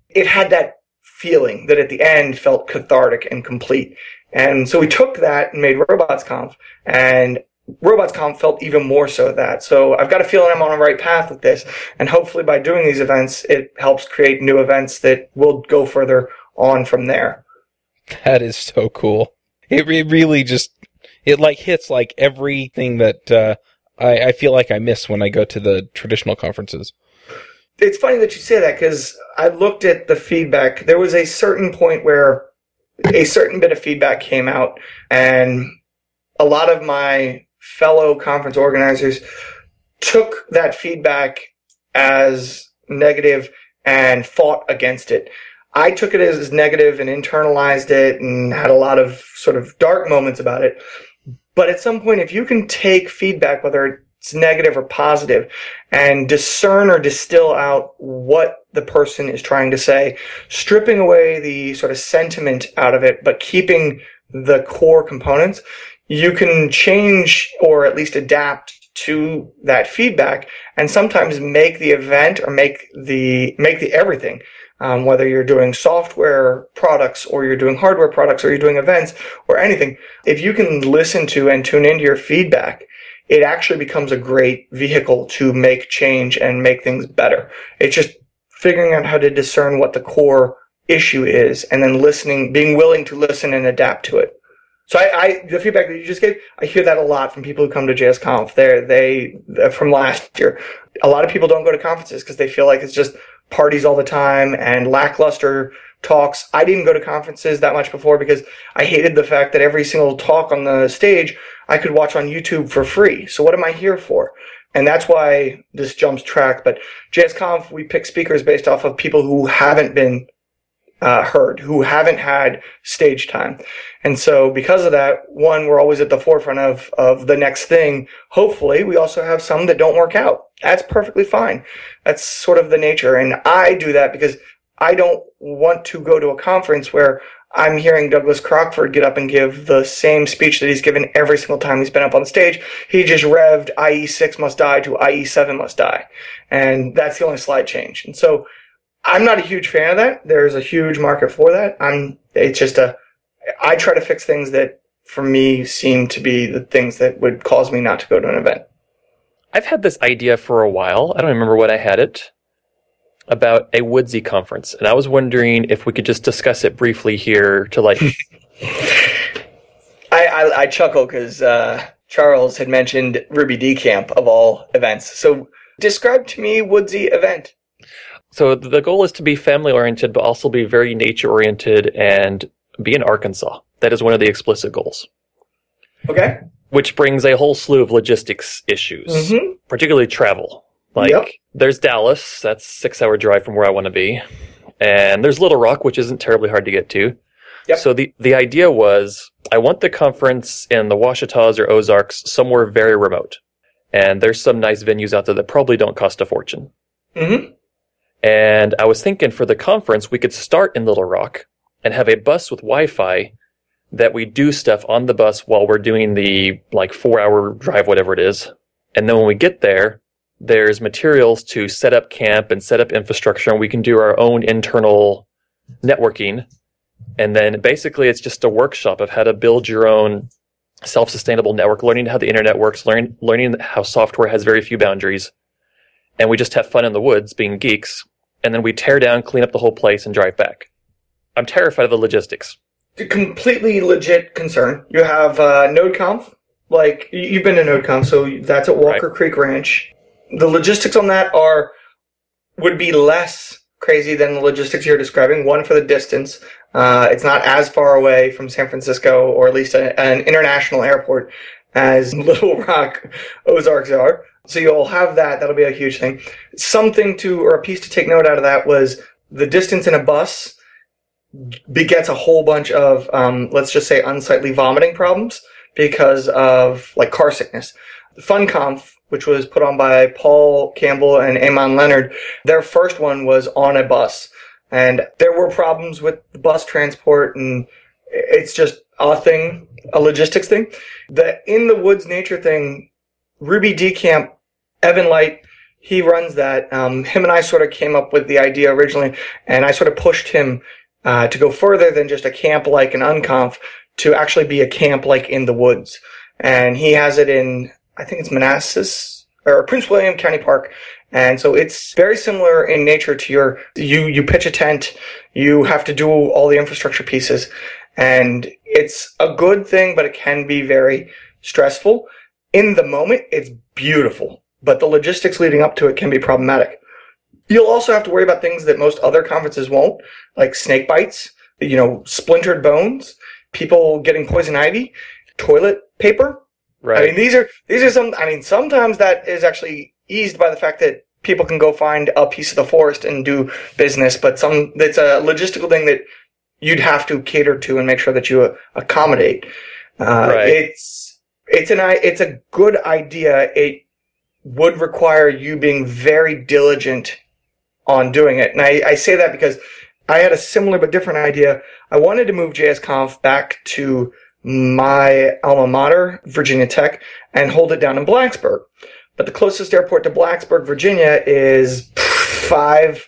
it had that feeling that at the end felt cathartic and complete. And so we took that and made RobotsConf and RobotsConf felt even more so that. So I've got a feeling I'm on the right path with this. And hopefully by doing these events, it helps create new events that will go further on from there. That is so cool. It, it really just, it like hits like everything that, uh, I, I feel like I miss when I go to the traditional conferences. It's funny that you say that because I looked at the feedback. There was a certain point where a certain bit of feedback came out and a lot of my fellow conference organizers took that feedback as negative and fought against it. I took it as negative and internalized it and had a lot of sort of dark moments about it. But at some point, if you can take feedback, whether it's negative or positive, and discern or distill out what the person is trying to say, stripping away the sort of sentiment out of it, but keeping the core components, you can change or at least adapt to that feedback and sometimes make the event or make the make the everything. Um, whether you're doing software products or you're doing hardware products or you're doing events or anything if you can listen to and tune into your feedback it actually becomes a great vehicle to make change and make things better. It's just figuring out how to discern what the core issue is and then listening being willing to listen and adapt to it so I, I, the feedback that you just gave, I hear that a lot from people who come to JSConf. They're, they, from last year, a lot of people don't go to conferences because they feel like it's just parties all the time and lackluster talks. I didn't go to conferences that much before because I hated the fact that every single talk on the stage I could watch on YouTube for free. So what am I here for? And that's why this jumps track. But JSConf, we pick speakers based off of people who haven't been uh, heard, who haven't had stage time. And so because of that, one, we're always at the forefront of, of the next thing. Hopefully we also have some that don't work out. That's perfectly fine. That's sort of the nature. And I do that because I don't want to go to a conference where I'm hearing Douglas Crockford get up and give the same speech that he's given every single time he's been up on stage. He just revved IE6 must die to IE7 must die. And that's the only slide change. And so I'm not a huge fan of that. There's a huge market for that. I'm, it's just a, I try to fix things that for me seem to be the things that would cause me not to go to an event. I've had this idea for a while. I don't remember when I had it about a Woodsy conference, and I was wondering if we could just discuss it briefly here to like. <laughs> I, I, I chuckle because uh, Charles had mentioned Ruby DCamp of all events. So describe to me Woodsy event. So the goal is to be family oriented, but also be very nature oriented and be in Arkansas. That is one of the explicit goals. Okay. Which brings a whole slew of logistics issues, Mhm. particularly travel. Like Yep. there's Dallas, that's six hour drive from where I want to be, and there's Little Rock, which isn't terribly hard to get to. Yep. So the the idea was I want the conference in the Ouachitas or Ozarks somewhere very remote, and there's some nice venues out there that probably don't cost a fortune. hmm And I was thinking for the conference, we could start in Little Rock and have a bus with Wi-Fi that we do stuff on the bus while we're doing the like four hour drive, whatever it is. And then when we get there, there's materials to set up camp and set up infrastructure and we can do our own internal networking. And then basically it's just a workshop of how to build your own self-sustainable network, learning how the internet works, learning, learning how software has very few boundaries. And we just have fun in the woods being geeks and then we tear down, clean up the whole place, and drive back. I'm terrified of the logistics. Completely legit concern. You have uh, NodeConf. Like you've been to NodeConf, so that's at Walker Creek Ranch. The logistics on that are would be less crazy than the logistics you're describing. One for the distance. Uh, it's not as far away from San Francisco, or at least a, an international airport, as <laughs> Little Rock Ozarks are. So you'll have that. That'll be a huge thing. Something to, or a piece to take note out of that was the distance in a bus begets a whole bunch of, um, let's just say, unsightly vomiting problems because of like car sickness. FunConf, which was put on by Paul Campbell and Amon Leonard, their first one was on a bus. And there were problems with the bus transport and it's just a thing, a logistics thing. The in the woods nature thing, Ruby DCamp, Evan Light, he runs that. Um, him and I sort of came up with the idea originally, and I sort of pushed him uh, to go further than just a camp like an unconf to actually be a camp like in the woods. And he has it in, I think it's Manassas or Prince William County Park. And so it's very similar in nature to your, you, you pitch a tent, you have to do all the infrastructure pieces. And it's a good thing, but it can be very stressful. In the moment, it's beautiful, but the logistics leading up to it can be problematic. You'll also have to worry about things that most other conferences won't, like snake bites, you know, splintered bones, people getting poison ivy, toilet paper. Right. I mean, these are these are some. I mean, sometimes that is actually eased by the fact that people can go find a piece of the forest and do business, but some it's a logistical thing that you'd have to cater to and make sure that you uh, accommodate. Uh, Right. It's it's an i- it's a good idea. It would require you being very diligent on doing it, and I, I say that because I had a similar but different idea. I wanted to move JSConf back to my alma mater, Virginia Tech, and hold it down in Blacksburg. But the closest airport to Blacksburg, Virginia is five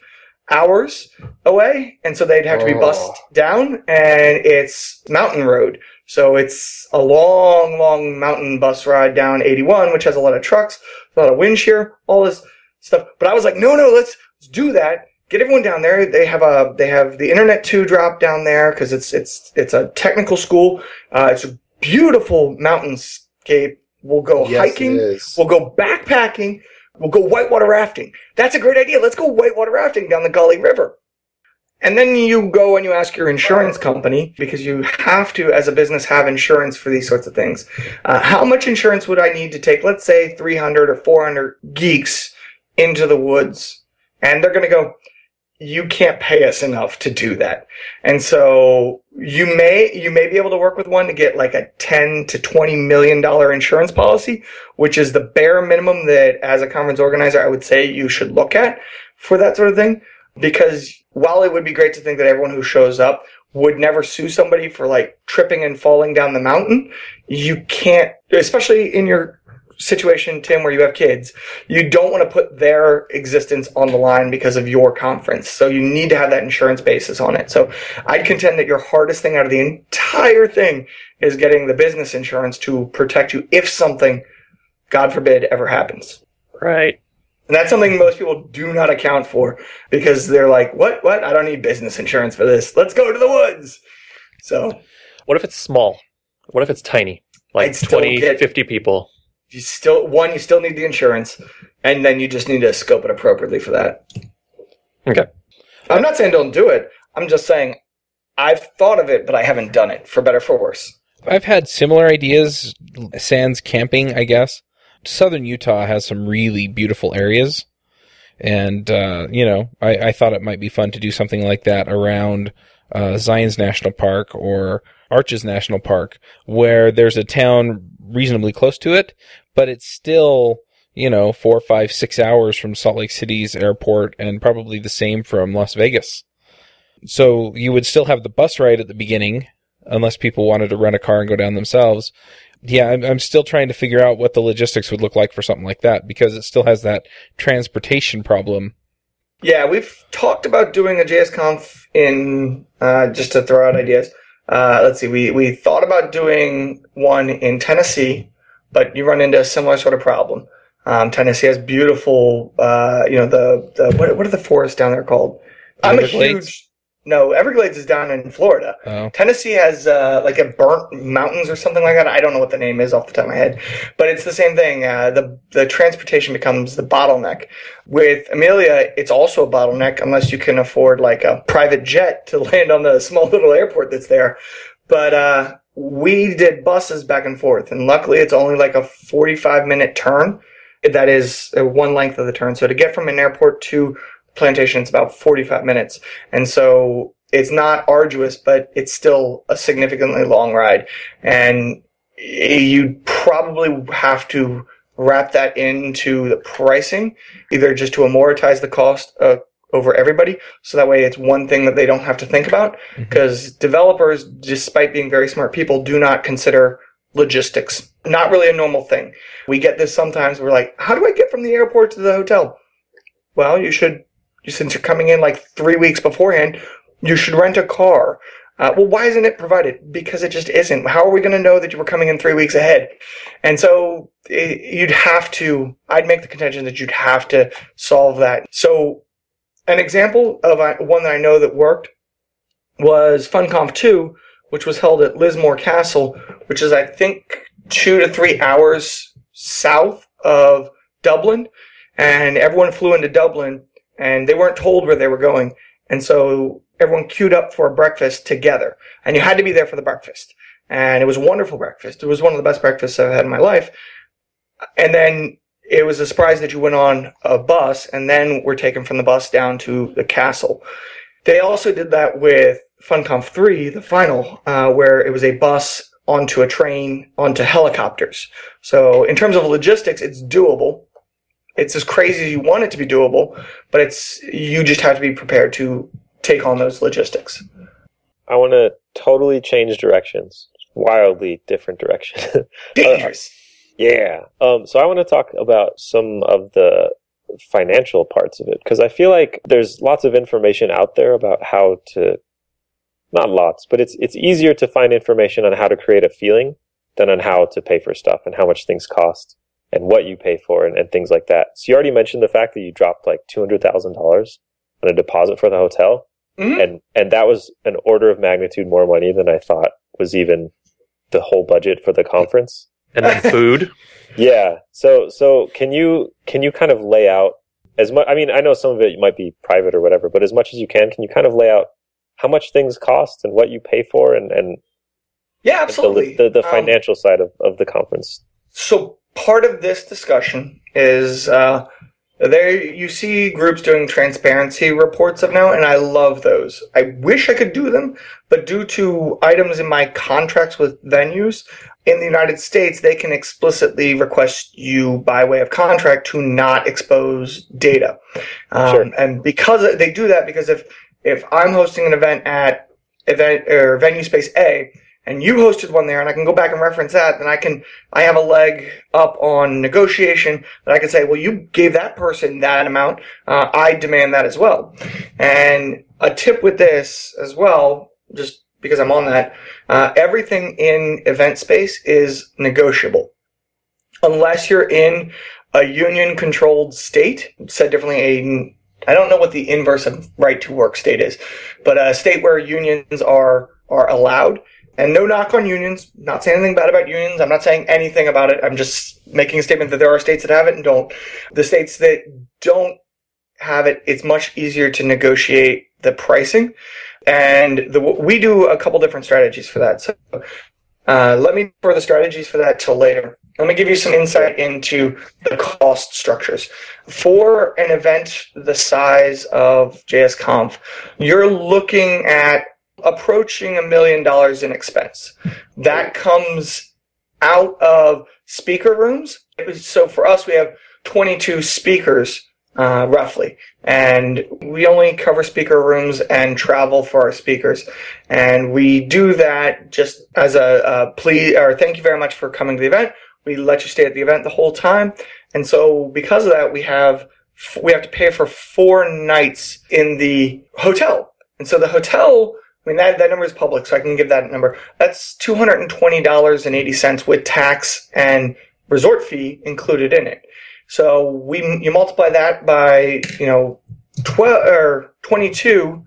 hours away. And so they'd have to be Oh. bussed down and it's mountain road. So it's a long, long mountain bus ride down 81, which has a lot of trucks, a lot of wind shear, all this stuff. But I was like, no, no, let's, let's do that. Get everyone down there. They have a, they have the internet two drop down there because it's, it's, it's a technical school. Uh, it's a beautiful mountainscape. We'll go Yes, hiking. We'll go backpacking. We'll go whitewater rafting. That's a great idea. Let's go whitewater rafting down the Gauley River. And then you go and you ask your insurance company because you have to, as a business, have insurance for these sorts of things. Uh, how much insurance would I need to take, let's say 300 or 400 geeks into the woods? And they're going to go, you can't pay us enough to do that. And so you may, you may be able to work with one to get like a 10 to 20 million dollar insurance policy, which is the bare minimum that as a conference organizer, I would say you should look at for that sort of thing. Because while it would be great to think that everyone who shows up would never sue somebody for like tripping and falling down the mountain, you can't, especially in your situation, Tim, where you have kids, you don't want to put their existence on the line because of your conference. So you need to have that insurance basis on it. So I'd contend that your hardest thing out of the entire thing is getting the business insurance to protect you if something, God forbid, ever happens. Right. And that's something most people do not account for because they're like, what, what? I don't need business insurance for this. Let's go to the woods. So What if it's small? What if it's tiny? Like I'd 20, get- 50 people. you still, one, you still need the insurance and then you just need to scope it appropriately for that. Okay. I'm not saying don't do it. I'm just saying I've thought of it, but I haven't done it for better for worse. I've had similar ideas, sans camping, I guess. Southern Utah has some really beautiful areas. And, uh, you know, I, I thought it might be fun to do something like that around uh, Zion's National Park or Arches National Park, where there's a town reasonably close to it, but it's still, you know, four, five, six hours from Salt Lake City's airport and probably the same from Las Vegas. So you would still have the bus ride at the beginning, unless people wanted to rent a car and go down themselves. Yeah, I'm, I'm still trying to figure out what the logistics would look like for something like that because it still has that transportation problem. Yeah, we've talked about doing a JSConf in, uh, just to throw out ideas. Uh, let's see, we, we thought about doing one in Tennessee, but you run into a similar sort of problem. Um, Tennessee has beautiful, uh, you know, the, the, what, what are the forests down there called? I'm a huge, no, Everglades is down in Florida. Oh, Tennessee has uh, like a burnt mountains or something like that. I don't know what the name is off the top of my head, but it's the same thing. Uh, the the transportation becomes the bottleneck. With Amelia, it's also a bottleneck unless you can afford like a private jet to <laughs> land on the small little airport that's there. But uh, we did buses back and forth, and luckily it's only like a forty-five minute turn. That is uh, one length of the turn. So to get from an airport to plantation, it's about 45 minutes. And so it's not arduous, but it's still a significantly long ride. And you'd probably have to wrap that into the pricing, either just to amortize the cost uh, over everybody. So that way it's one thing that they don't have to think about. Because developers, despite being very smart people, do not consider logistics. Not really a normal thing. We get this sometimes. We're like, how do I get from the airport to the hotel? Well, you should, since you're coming in like three weeks beforehand, you should rent a car. Uh, well, why isn't it provided? Because it just isn't. How are we going to know that you were coming in three weeks ahead? And so it, you'd have to, I'd make the contention that you'd have to solve that. So an example of uh, one that I know that worked was FunConf 2, which was held at Lismore Castle, which is, I think, two to three hours south of Dublin. And everyone flew into Dublin and they weren't told where they were going. And so everyone queued up for breakfast together. And you had to be there for the breakfast. And it was a wonderful breakfast. It was one of the best breakfasts I've had in my life. And then it was a surprise that you went on a bus and then were taken from the bus down to the castle. They also did that with FunConf 3, the final, uh, where it was a bus onto a train onto helicopters. So in terms of logistics, it's doable. It's as crazy as you want it to be doable, but it's you just have to be prepared to take on those logistics. I want to totally change directions, wildly different direction. <laughs> Dangerous. Yeah. Um, so I want to talk about some of the financial parts of it because I feel like there's lots of information out there about how to, not lots, but it's it's easier to find information on how to create a feeling than on how to pay for stuff and how much things cost and what you pay for and, and things like that. So you already mentioned the fact that you dropped like two hundred thousand dollars on a deposit for the hotel, Mhm. and and that was an order of magnitude more money than I thought was even the whole budget for the conference. And then <laughs> food. Yeah. So so can you can you kind of lay out as much? I mean, I know some of it might be private or whatever, but as much as you can, can you kind of lay out how much things cost and what you pay for and and Yeah, the, absolutely. the, the Um, financial side of, of the conference? So part of this discussion is uh, there you see groups doing transparency reports of now, and I love those. I wish I could do them, but due to items in my contracts with venues in the United States, they can explicitly request you by way of contract to not expose data. Um, Sure. And because they do that, because if if I'm hosting an event at event or venue space A, and you hosted one there, and I can go back and reference that, then I can I have a leg up on negotiation that I can say, well, you gave that person that amount, uh, I demand that as well. And a tip with this as well, just because I'm on that, uh, everything in event space is negotiable, unless you're in a union-controlled state. Said differently, a I don't know what the inverse of right to work state is, but a state where unions are are allowed. And no knock on unions. Not saying anything bad about unions. I'm not saying anything about it. I'm just making a statement that there are states that have it and don't. The states that don't have it, it's much easier to negotiate the pricing. And the, we do a couple different strategies for that. So uh, let me for the strategies for that till later. Let me give you some insight into the cost structures. For an event the size of JSConf, you're looking at approaching a million dollars in expense. That comes out of speaker rooms. So for us, we have 22 speakers, uh, roughly. And we only cover speaker rooms and travel for our speakers. And we do that just as a, a plea or thank you very much for coming to the event. We let you stay at the event the whole time. And so because of that, we have, we have to pay for four nights in the hotel. And so the hotel, I mean, that, that number is public, so I can give that number. That's $220.80 with tax and resort fee included in it. So we, you multiply that by, you know, 12 or 22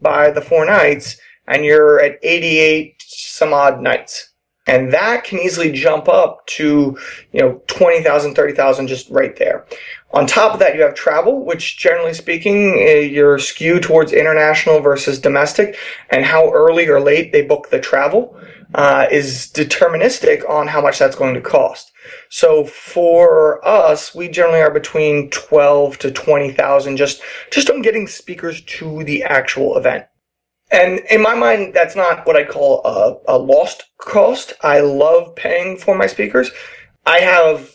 by the four nights, and you're at 88 some odd nights. And that can easily jump up to, you know, 20,000, 30,000 just right there. On top of that, you have travel, which generally speaking, eh, you're skewed towards international versus domestic, and how early or late they book the travel uh, is deterministic on how much that's going to cost. So for us, we generally are between twelve to twenty thousand just just on getting speakers to the actual event. And in my mind, that's not what I call a, a lost cost. I love paying for my speakers. I have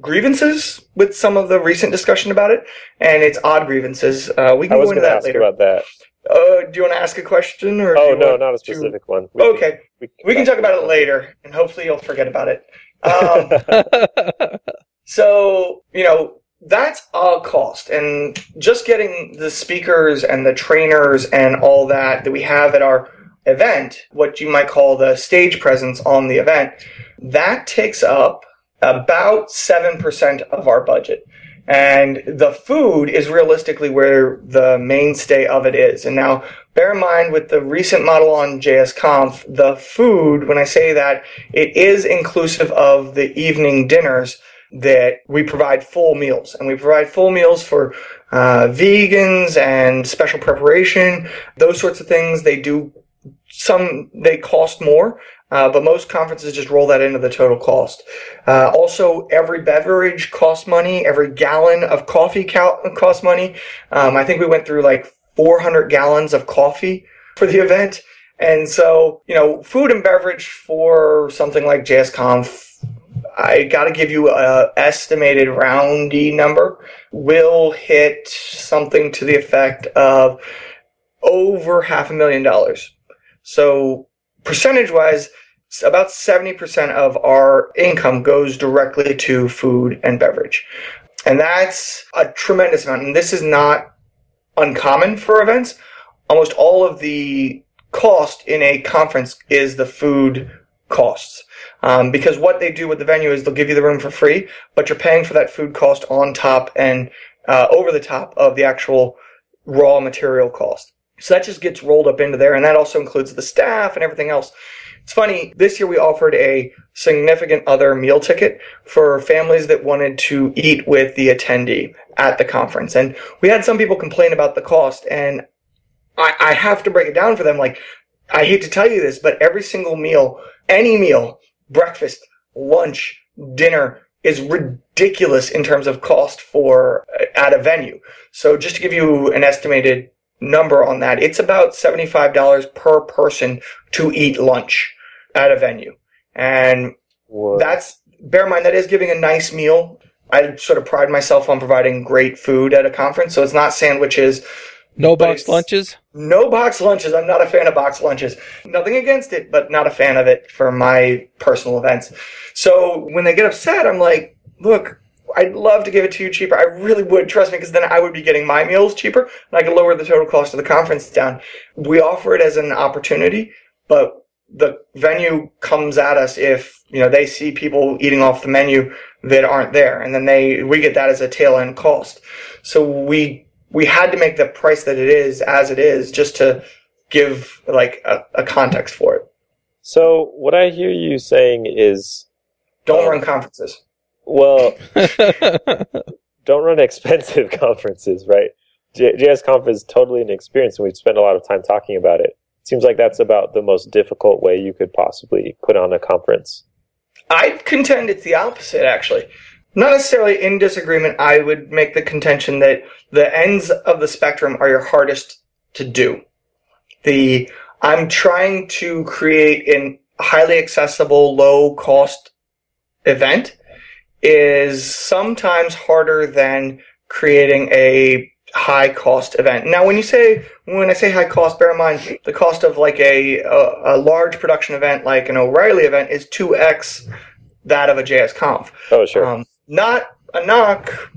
grievances with some of the recent discussion about it, and it's odd grievances. Uh, we can go into to that ask later. about that. Uh, do you want to ask a question, or Oh no, not a to- specific one. We Okay, we, we can talk about it later, and hopefully you'll forget about it. Um, <laughs> So, you know, that's a cost. And just getting the speakers and the trainers and all that that we have at our event, what you might call the stage presence on the event, that takes up about 7% of our budget. And the food is realistically where the mainstay of it is. And now, bear in mind with the recent model on JSConf, the food, when I say that, it is inclusive of the evening dinners that we provide full meals and we provide full meals for uh, vegans and special preparation. Those sorts of things they do some they cost more uh, but most conferences just roll that into the total cost. Uh, also every beverage costs money every gallon of coffee cal- costs money. Um, i think we went through like 400 gallons of coffee for the event. And so you know food and beverage for something like jsconf I got to give you an estimated roundy number. Will hit something to the effect of over half a million dollars. So percentage wise, about 70% of our income goes directly to food and beverage. And that's a tremendous amount. And this is not uncommon for events. Almost all of the cost in a conference is the food costs. Um, because what they do with the venue is they'll give you the room for free, but you're paying for that food cost on top and uh, over the top of the actual raw material cost. So that just gets rolled up into there, and that also includes the staff and everything else. It's funny, this year we offered a significant other meal ticket for families that wanted to eat with the attendee at the conference. And we had some people complain about the cost, and I, I have to break it down for them. Like, I hate to tell you this, but every single meal, any meal, breakfast, lunch, dinner is ridiculous in terms of cost for uh, at a venue. So just to give you an estimated number on that, it's about $75 per person to eat lunch at a venue. And Whoa. that's bear in mind that is giving a nice meal. I sort of pride myself on providing great food at a conference, so it's not sandwiches. No But box lunches. No box lunches. I'm not a fan of box lunches. Nothing against it, but not a fan of it for my personal events. So when they get upset, I'm like, look, I'd love to give it to you cheaper. I really would, trust me, because then I would be getting my meals cheaper and I could lower the total cost of the conference down. We offer it as an opportunity, but the venue comes at us if, you know, they see people eating off the menu that aren't there. And then they, we get that as a tail end cost. So we, we had to make the price that it is as it is just to give like a, a context for it. So what I hear you saying is, Don't Oh. run conferences. well, <laughs> don't run expensive <laughs> conferences, right? JS JSConf is totally an experience, and we've spent a lot of time talking about it. Seems like that's about the most difficult way you could possibly put on a conference. I contend it's the opposite, actually. Not necessarily in disagreement. I would make the contention that the ends of the spectrum are your hardest to do. The I'm trying to create an highly accessible, low cost event is sometimes harder than creating a high cost event. Now, when you say when I say high cost, bear in mind the cost of like a a, a large production event like an O'Reilly event is two x that of a JSConf. Oh, sure. Um, not a knock,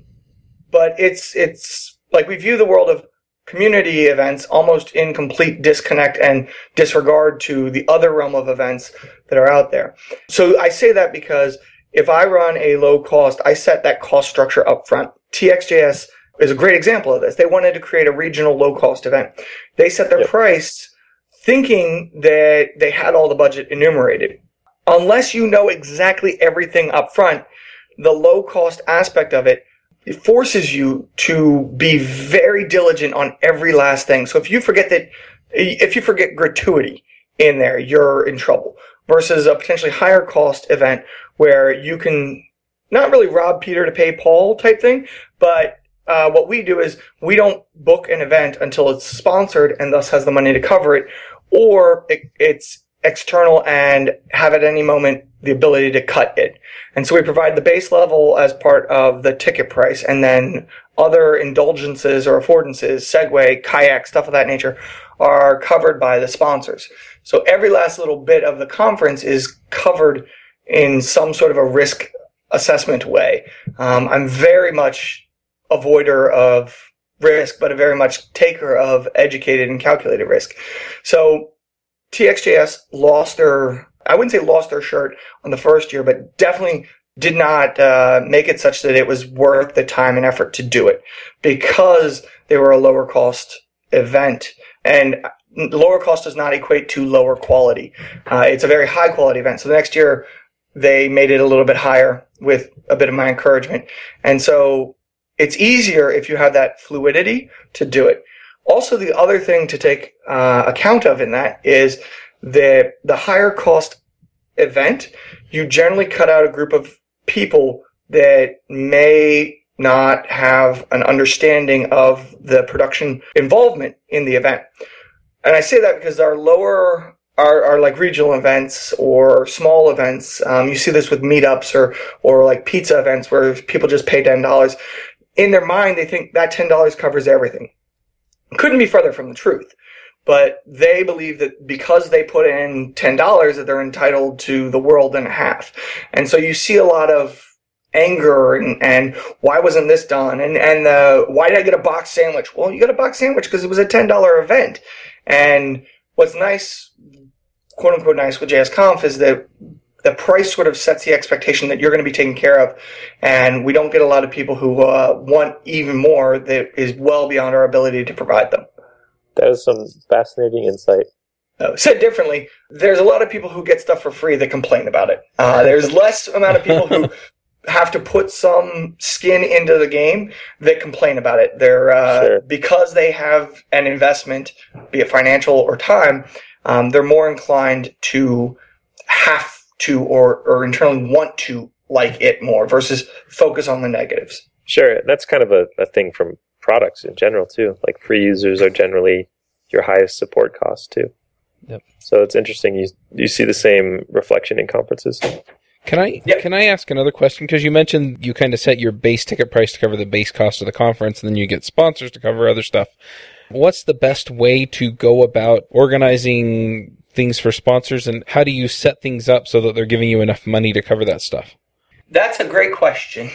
but it's it's like we view the world of community events almost in complete disconnect and disregard to the other realm of events that are out there. So I say that because if I run a low cost, I set that cost structure up front. TXJS is a great example of this. They wanted to create a regional low cost event. They set their Yep. price thinking that they had all the budget enumerated. Unless you know exactly everything up front, the low cost aspect of it, it forces you to be very diligent on every last thing. So if you forget that, if you forget gratuity in there, you're in trouble versus a potentially higher cost event where you can not really rob Peter to pay Paul type thing, but uh, what we do is we don't book an event until it's sponsored and thus has the money to cover it, or it, it's external and have at any moment the ability to cut it. And so we provide the base level as part of the ticket price and then other indulgences or affordances, Segway, kayak, stuff of that nature are covered by the sponsors. So every last little bit of the conference is covered in some sort of a risk assessment way. Um, I'm very much avoider of risk, but a very much taker of educated and calculated risk. So TXJS lost their, I wouldn't say lost their shirt on the first year, but definitely did not uh, make it such that it was worth the time and effort to do it because they were a lower cost event. And lower cost does not equate to lower quality. Uh, it's a very high quality event. So the next year, they made it a little bit higher with a bit of my encouragement. And so it's easier if you have that fluidity to do it. Also, the other thing to take uh, account of in that is that the higher cost event, you generally cut out a group of people that may not have an understanding of the production involvement in the event. And I say that because our lower are, are like regional events or small events. Um, you see this with meetups or, or like pizza events where people just pay $10 in their mind, they think that $10 covers everything. Couldn't be further from the truth. But they believe that because they put in $10 that they're entitled to the world and a half. And so you see a lot of anger and, and why wasn't this done? And, and, uh, why did I get a box sandwich? Well, you got a box sandwich because it was a $10 event. And what's nice, quote unquote nice with JSConf is that the price sort of sets the expectation that you're going to be taken care of. And we don't get a lot of people who uh, want even more that is well beyond our ability to provide them. That is some fascinating insight. Uh, said differently, there's a lot of people who get stuff for free that complain about it. Uh, there's less amount of people who <laughs> have to put some skin into the game that complain about it. They're uh, sure. because they have an investment, be it financial or time. Um, they're more inclined to have to or, or internally want to like it more versus focus on the negatives. Sure. That's kind of a, a thing from products in general too. Like free users are generally your highest support cost too. Yep. So it's interesting you you see the same reflection in conferences. Can I yep. can I ask another question? Because you mentioned you kind of set your base ticket price to cover the base cost of the conference, and then you get sponsors to cover other stuff. What's the best way to go about organizing things for sponsors and how do you set things up so that they're giving you enough money to cover that stuff? That's a great question.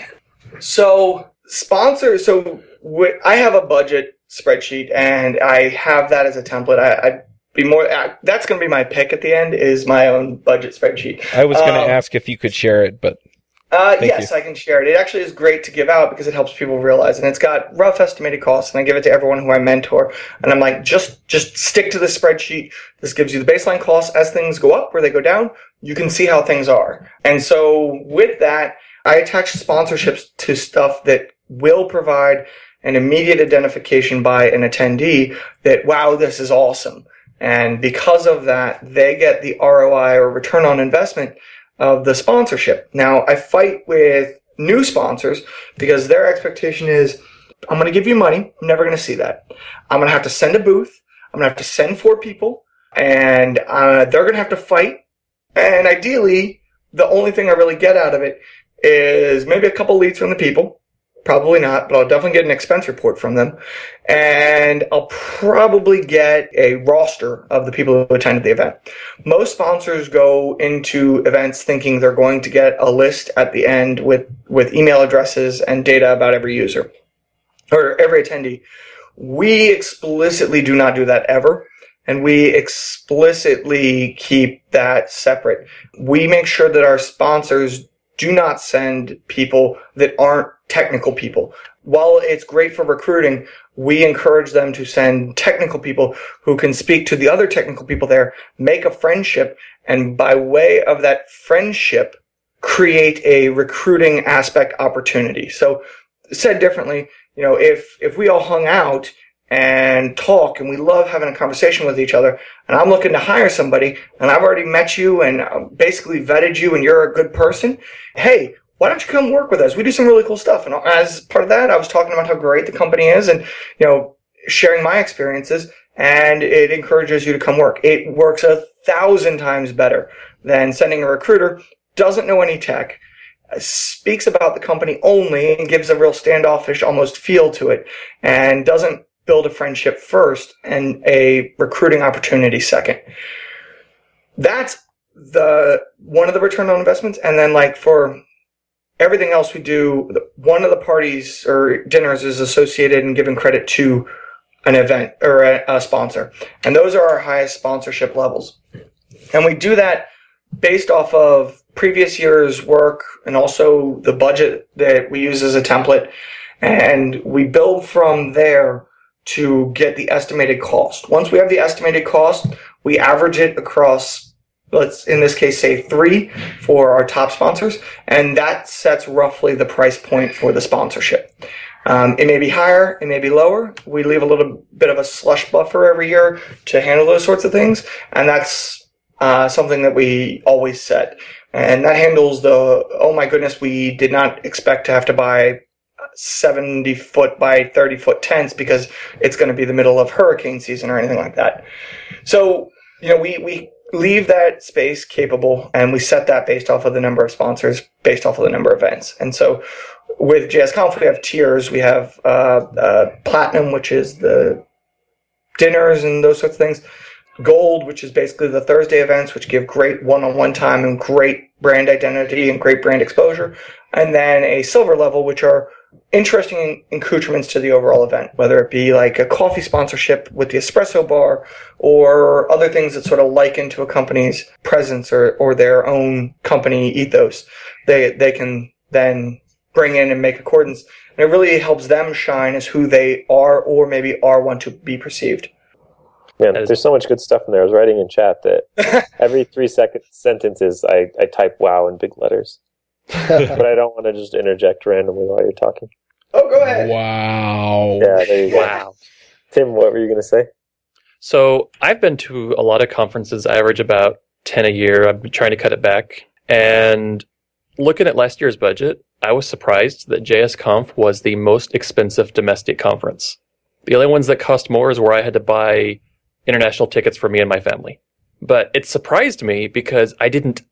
So, sponsors, so I have a budget spreadsheet and I have that as a template. I, I'd be more, that's going to be my pick at the end is my own budget spreadsheet. I was going to um, ask if you could share it, but uh, yes, you. I can share it. It actually is great to give out because it helps people realize, and it's got rough estimated costs. And I give it to everyone who I mentor, and I'm like, just just stick to the spreadsheet. This gives you the baseline costs as things go up or they go down. You can see how things are. And so with that, I attach sponsorships to stuff that will provide an immediate identification by an attendee that wow, this is awesome. And because of that, they get the ROI or return on investment of the sponsorship. Now, I fight with new sponsors because their expectation is I'm going to give you money. I'm never going to see that. I'm going to have to send a booth. I'm going to have to send four people and uh, they're going to have to fight. And ideally, the only thing I really get out of it is maybe a couple leads from the people Probably not, but I'll definitely get an expense report from them. And I'll probably get a roster of the people who attended the event. Most sponsors go into events thinking they're going to get a list at the end with, with email addresses and data about every user or every attendee. We explicitly do not do that ever. And we explicitly keep that separate. We make sure that our sponsors do not send people that aren't technical people. While it's great for recruiting, we encourage them to send technical people who can speak to the other technical people there, make a friendship, and by way of that friendship, create a recruiting aspect opportunity. So said differently, you know, if, if we all hung out and talk and we love having a conversation with each other and I'm looking to hire somebody and I've already met you and basically vetted you and you're a good person, hey, why don't you come work with us? We do some really cool stuff. And as part of that, I was talking about how great the company is and, you know, sharing my experiences. and it encourages you to come work. It works a thousand times better than sending a recruiter, doesn't know any tech, speaks about the company only and gives a real standoffish almost feel to it and doesn't build a friendship first and a recruiting opportunity second. That's the one of the return on investments. And then like for everything else we do, one of the parties or dinners is associated and given credit to an event or a, a sponsor. And those are our highest sponsorship levels. And we do that based off of previous year's work and also the budget that we use as a template. And we build from there to get the estimated cost. Once we have the estimated cost, we average it across, let's in this case say three for our top sponsors, and that sets roughly the price point for the sponsorship. Um, it may be higher, it may be lower. We leave a little bit of a slush buffer every year to handle those sorts of things, and that's uh, something that we always set. And that handles the, oh my goodness, we did not expect to have to buy 70 foot by 30 foot tents because it's going to be the middle of hurricane season or anything like that. So, you know, we, we leave that space capable and we set that based off of the number of sponsors, based off of the number of events. And so with JSConf, we have tiers. We have uh, uh, platinum, which is the dinners and those sorts of things. Gold, which is basically the Thursday events, which give great one-on-one time and great brand identity and great brand exposure. And then a silver level, which are interesting accoutrements to the overall event, whether it be like a coffee sponsorship with the espresso bar or other things that sort of liken to a company's presence or, or their own company ethos. They, they can then bring in and make accordance. And it really helps them shine as who they are or maybe are want to be perceived. Man, there's so much good stuff in there. I was writing in chat that <laughs> every three second sentences I, I type wow in big letters. <laughs> but I don't want to just interject randomly while you're talking. Oh, go ahead. Wow. Yeah, there you go. Wow. Tim, what were you going to say? So I've been to a lot of conferences. I average about 10 a year. I'm trying to cut it back. And looking at last year's budget, I was surprised that JSConf was the most expensive domestic conference. The only ones that cost more is where I had to buy international tickets for me and my family. But it surprised me because I didn't,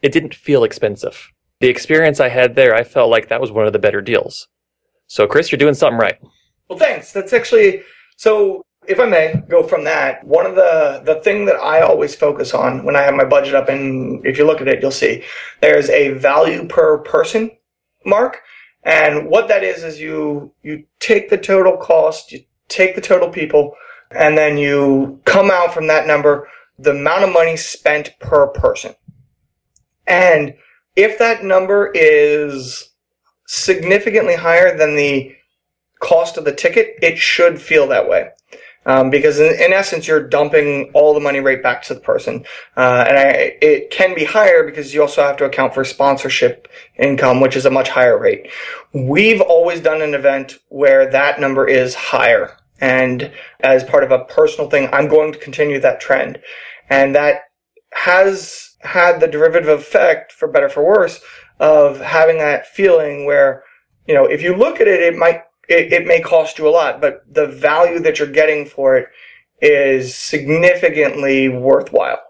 it didn't feel expensive. The experience I had there, I felt like that was one of the better deals. So Chris, you're doing something right. Well, thanks. That's actually, so if I may go from that, one of the, the thing that I always focus on when I have my budget up, and if you look at it, you'll see there's a value per person mark. And what that is, is you, you take the total cost, you take the total people, and then you come out from that number, the amount of money spent per person. And if that number is significantly higher than the cost of the ticket, it should feel that way. Um, because in, in, essence, you're dumping all the money right back to the person. Uh, and I, it can be higher because you also have to account for sponsorship income, which is a much higher rate. We've always done an event where that number is higher. And as part of a personal thing, I'm going to continue that trend. And that has had the derivative effect, for better for worse, of having that feeling where, you know, if you look at it, it might, it, it may cost you a lot, but the value that you're getting for it is significantly worthwhile.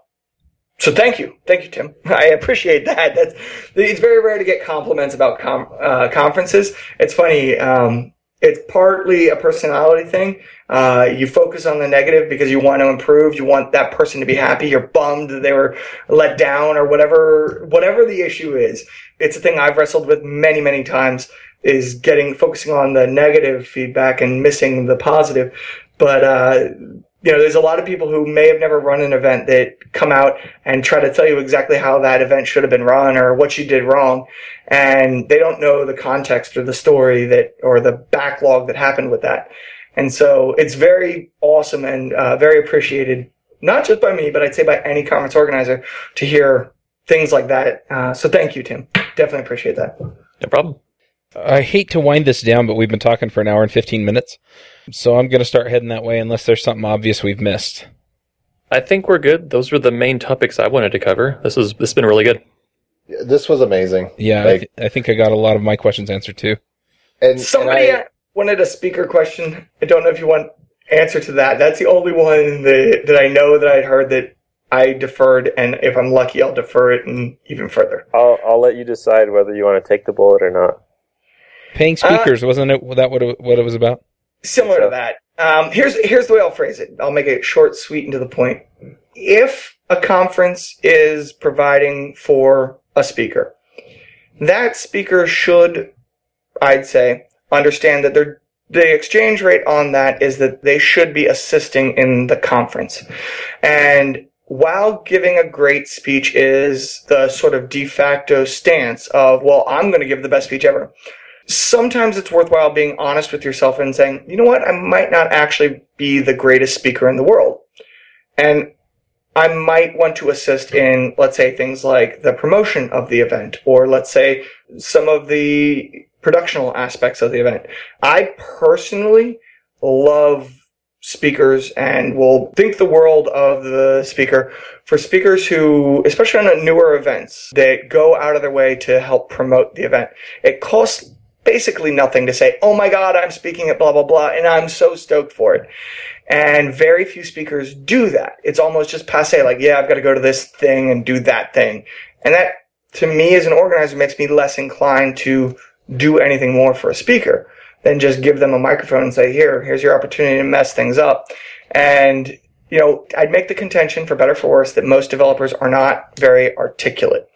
So thank you, thank you, Tim. <laughs> I appreciate that. That's it's very rare to get compliments about com, uh, conferences. It's funny. Um, it's partly a personality thing. Uh, you focus on the negative because you want to improve. You want that person to be happy. You're bummed that they were let down or whatever, whatever the issue is. It's a thing I've wrestled with many, many times is getting, focusing on the negative feedback and missing the positive. But, uh, you know, there's a lot of people who may have never run an event that come out and try to tell you exactly how that event should have been run or what you did wrong. And they don't know the context or the story that, or the backlog that happened with that. And so it's very awesome and uh, very appreciated, not just by me, but I'd say by any conference organizer to hear things like that. Uh, so thank you, Tim. Definitely appreciate that. No problem. I hate to wind this down, but we've been talking for an hour and 15 minutes. So I'm going to start heading that way unless there's something obvious we've missed. I think we're good. Those were the main topics I wanted to cover. This is this has been really good. This was amazing. Yeah, like, I, th- I, think I got a lot of my questions answered too. And somebody and I, wanted a speaker question. I don't know if you want answer to that. That's the only one that, that I know that I'd heard that I deferred, and if I'm lucky, I'll defer it and even further. I'll I'll let you decide whether you want to take the bullet or not. Paying uh, speakers, wasn't it? That what it, what it was about? Similar to that. Um, here's here's the way I'll phrase it. I'll make it short, sweet, and to the point. If a conference is providing for a speaker, that speaker should, I'd say, understand that they're the exchange rate on that is that they should be assisting in the conference. And while giving a great speech is the sort of de facto stance of, well, I'm going to give the best speech ever. Sometimes it's worthwhile being honest with yourself and saying, you know what, I might not actually be the greatest speaker in the world. And I might want to assist in, let's say, things like the promotion of the event, or let's say some of the productional aspects of the event. I personally love speakers and will think the world of the speaker for speakers who, especially on newer events, that go out of their way to help promote the event. It costs basically nothing to say, oh my god, I'm speaking at blah blah blah, and I'm so stoked for it. And very few speakers do that. It's almost just passe, like, yeah, I've got to go to this thing and do that thing. And that, to me as an organizer, makes me less inclined to do anything more for a speaker than just give them a microphone and say, here, here's your opportunity to mess things up. And, you know, I'd make the contention for better for worse that most developers are not very articulate.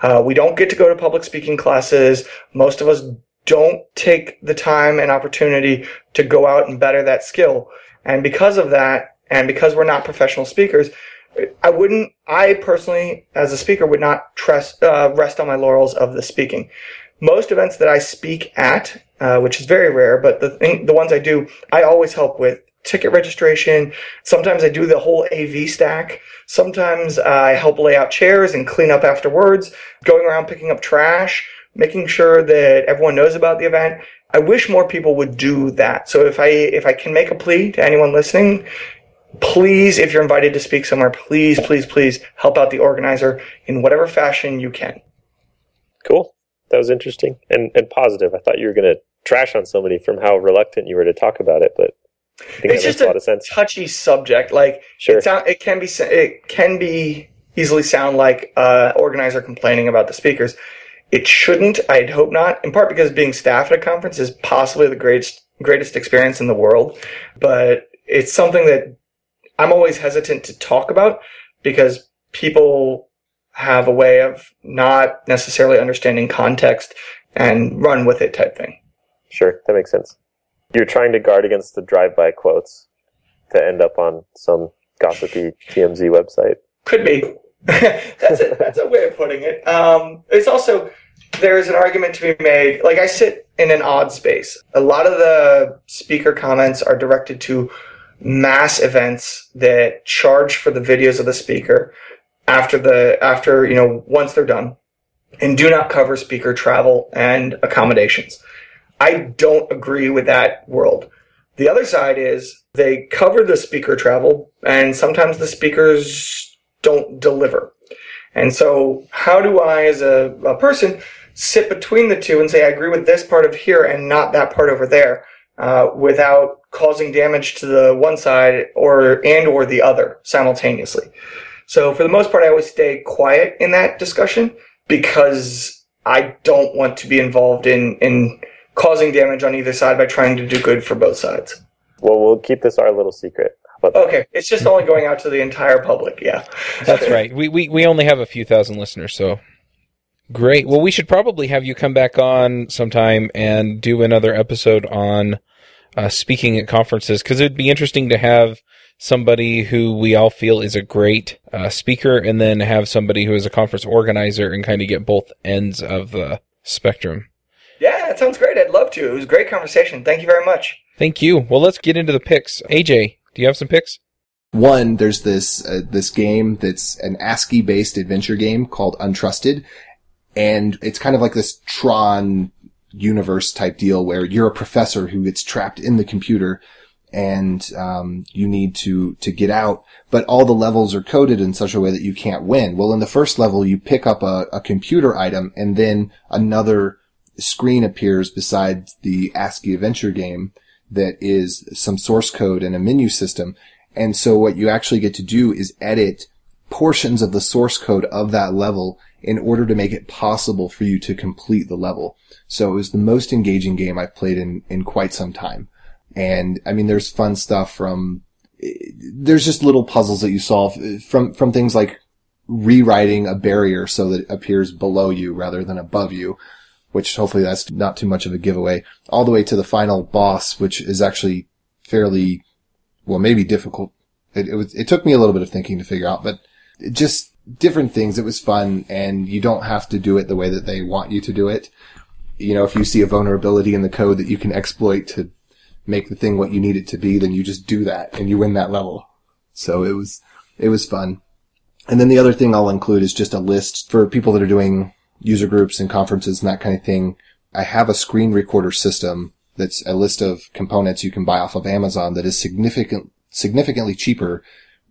Uh, we don't get to go to public speaking classes. Most of us don't take the time and opportunity to go out and better that skill. And because of that, and because we're not professional speakers, I wouldn't, I personally, as a speaker, would not trust, uh, rest on my laurels of the speaking most events that I speak at, uh, which is very rare, but the thing, the ones I do, I always help with ticket registration. Sometimes I do the whole AV stack. Sometimes I help lay out chairs and clean up afterwards, going around picking up trash, making sure that everyone knows about the event. I wish more people would do that. So if I if I can make a plea to anyone listening, please, if you're invited to speak somewhere, please, please, please help out the organizer in whatever fashion you can. Cool that was interesting and, and positive. I thought you were going to trash on somebody from how reluctant you were to talk about it, but it's just a, lot of a touchy subject. Like sure. it, sound, it can be it can be easily sound like uh, organizer complaining about the speakers. It shouldn't. I'd hope not. In part because being staff at a conference is possibly the greatest greatest experience in the world, but it's something that I'm always hesitant to talk about because people have a way of not necessarily understanding context and run with it type thing. Sure, that makes sense. You're trying to guard against the drive-by quotes to end up on some gossipy TMZ website. Could be. <laughs> that's a, that's a way of putting it. Um, it's also there's an argument to be made. Like I sit in an odd space. A lot of the speaker comments are directed to mass events that charge for the videos of the speaker after the after you know once they're done and do not cover speaker travel and accommodations. I don't agree with that world. The other side is they cover the speaker travel and sometimes the speakers don't deliver. And so how do I as a, a person sit between the two and say I agree with this part of here and not that part over there uh, without causing damage to the one side or and or the other simultaneously? So for the most part, I always stay quiet in that discussion because I don't want to be involved in, in causing damage on either side by trying to do good for both sides. Well, we'll keep this our little secret. Okay, it's just only going out to the entire public. Yeah, that's right. We, we we only have a few thousand listeners, so great. Well, we should probably have you come back on sometime and do another episode on uh, speaking at conferences because it'd be interesting to have somebody who we all feel is a great uh, speaker and then have somebody who is a conference organizer and kind of get both ends of the spectrum. Yeah, that sounds great. I'd love to. It was a great conversation. Thank you very much. Thank you. Well, let's get into the picks. AJ, do you have some picks? One, there's this uh, this game that's an ASCII based adventure game called Untrusted, and it's kind of like this Tron universe type deal where you're a professor who gets trapped in the computer and um, you need to to get out. But all the levels are coded in such a way that you can't win. Well, in the first level, you pick up a, a computer item, and then another screen appears beside the ASCII adventure game that is some source code and a menu system. And so what you actually get to do is edit portions of the source code of that level in order to make it possible for you to complete the level. So it was the most engaging game I've played in, in quite some time. And I mean, there's fun stuff from, there's just little puzzles that you solve from, from things like rewriting a barrier so that it appears below you rather than above you, which hopefully that's not too much of a giveaway, all the way to the final boss, which is actually fairly, well, maybe difficult. It, it was, it took me a little bit of thinking to figure out, but just different things. It was fun and you don't have to do it the way that they want you to do it. You know, if you see a vulnerability in the code that you can exploit to make the thing what you need it to be, then you just do that and you win that level. So it was, it was fun. And then the other thing I'll include is just a list for people that are doing user groups and conferences and that kind of thing. I have a screen recorder system that's a list of components you can buy off of Amazon that is significant, significantly cheaper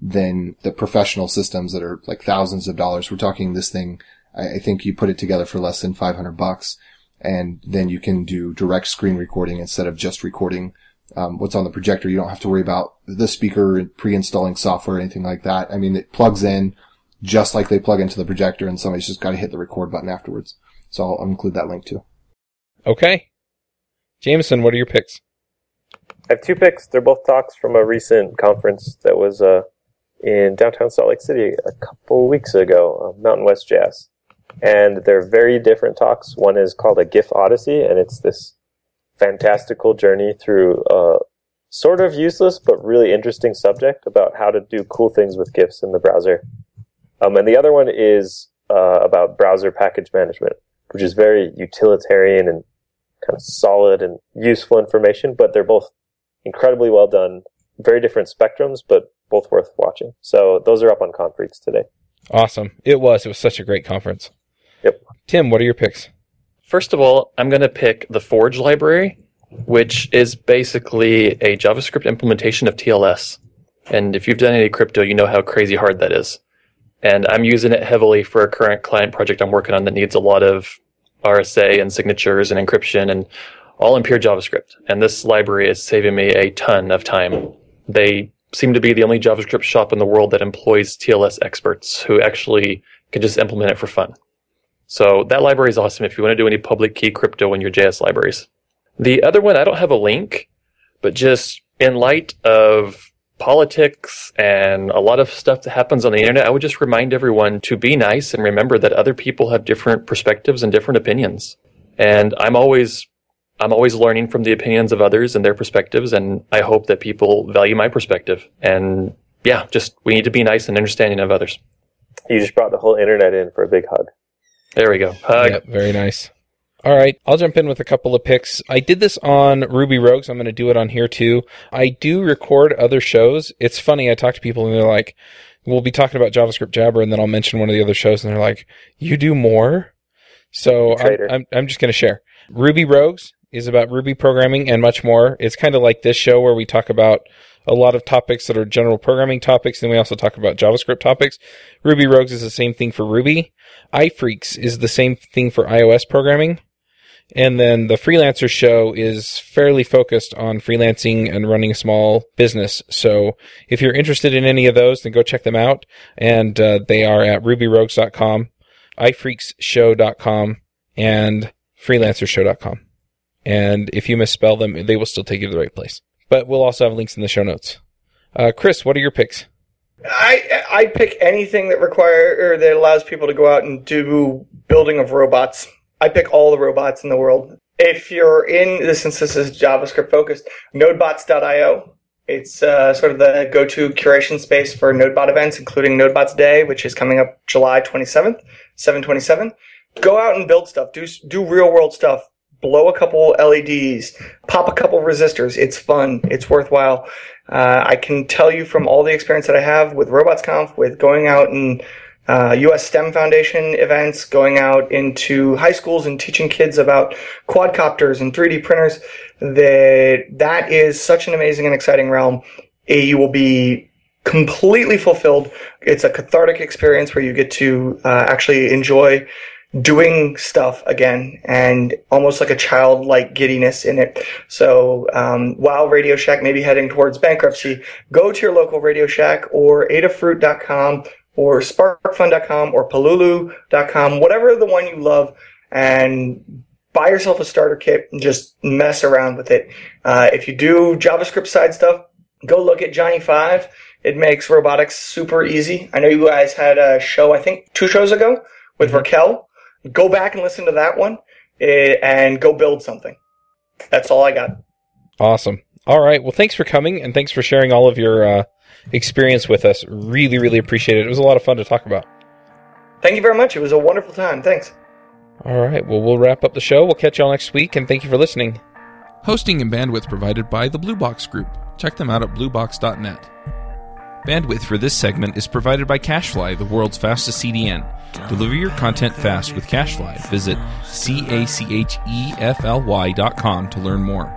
than the professional systems that are like thousands of dollars. We're talking this thing. I, I think you put it together for less than 500 bucks and then you can do direct screen recording instead of just recording um, what's on the projector. You don't have to worry about the speaker pre-installing software or anything like that. I mean, it plugs in just like they plug into the projector and somebody's just got to hit the record button afterwards. So I'll, I'll include that link too. Okay. Jamison, what are your picks? I have two picks. They're both talks from a recent conference that was uh, in downtown Salt Lake City a couple weeks ago, uh, Mountain West JS. And they're very different talks. One is called a GIF Odyssey, and it's this fantastical journey through a sort of useless but really interesting subject about how to do cool things with GIFs in the browser. Um, and the other one is uh, about browser package management, which is very utilitarian and kind of solid and useful information, but they're both incredibly well done, very different spectrums, but both worth watching. So those are up on Confreaks today. Awesome. It was. It was such a great conference. Yep. Tim, what are your picks? First of all, I'm going to pick the Forge library, which is basically a JavaScript implementation of TLS. And if you've done any crypto, you know how crazy hard that is and I'm using it heavily for a current client project I'm working on that needs a lot of RSA and signatures and encryption and all in pure JavaScript. And this library is saving me a ton of time. They seem to be the only JavaScript shop in the world that employs TLS experts who actually can just implement it for fun. So that library is awesome if you want to do any public key crypto in your JS libraries. The other one, I don't have a link, but just in light of politics and a lot of stuff that happens on the internet, I would just remind everyone to be nice and remember that other people have different perspectives and different opinions. And I'm always I'm always learning from the opinions of others and their perspectives and I hope that people value my perspective. And yeah, just we need to be nice and understanding of others. You just brought the whole internet in for a big hug. There we go. Hug. Yep, very nice. All right, I'll jump in with a couple of picks. I did this on Ruby Rogues. I'm going to do it on here too. I do record other shows. It's funny. I talk to people and they're like, we'll be talking about JavaScript Jabber and then I'll mention one of the other shows and they're like, you do more? So I'm, I'm, I'm just going to share. Ruby Rogues is about Ruby programming and much more. It's kind of like this show where we talk about a lot of topics that are general programming topics. Then we also talk about JavaScript topics. Ruby Rogues is the same thing for Ruby. iPhreaks is the same thing for iOS programming. And then the freelancer show is fairly focused on freelancing and running a small business. So if you're interested in any of those, then go check them out. And uh, they are at rubyrogues.com, iphreaksshow.com, and freelancershow.com. And if you misspell them, they will still take you to the right place. But we'll also have links in the show notes. Uh, Chris, what are your picks? I I pick anything that require or that allows people to go out and do building of robots. I pick all the robots in the world. If you're in this, since this is JavaScript focused, nodebots.io. It's uh, sort of the go-to curation space for NodeBot events, including NodeBots Day, which is coming up July 27th, 727. Go out and build stuff. Do do real world stuff. Blow a couple LEDs. Pop a couple resistors. It's fun. It's worthwhile. Uh, I can tell you from all the experience that I have with RobotsConf, with going out and uh, U.S. STEM Foundation events, going out into high schools and teaching kids about quadcopters and 3D printers. That that is such an amazing and exciting realm. You will be completely fulfilled. It's a cathartic experience where you get to uh, actually enjoy doing stuff again and almost like a childlike giddiness in it. So um, while Radio Shack may be heading towards bankruptcy, go to your local Radio Shack or adafruit.com or sparkfun.com or pololu.com, whatever the one you love, and buy yourself a starter kit and just mess around with it. Uh, if you do JavaScript side stuff, go look at Johnny Five. It makes robotics super easy. I know you guys had a show, I think two shows ago with Raquel. Go back and listen to that one eh, and go build something. That's all I got. Awesome. All right. Well, thanks for coming and thanks for sharing all of your uh, experience with us. Really, really appreciate it. It was a lot of fun to talk about. Thank you very much. It was a wonderful time. Thanks. All right. Well, we'll wrap up the show. We'll catch y'all next week, and thank you for listening. Hosting and bandwidth provided by the Blue Box Group. Check them out at bluebox.net. Bandwidth for this segment is provided by CacheFly, the world's fastest CDN. Deliver your content fast with CacheFly. Visit c a c h e f l y dot com to learn more.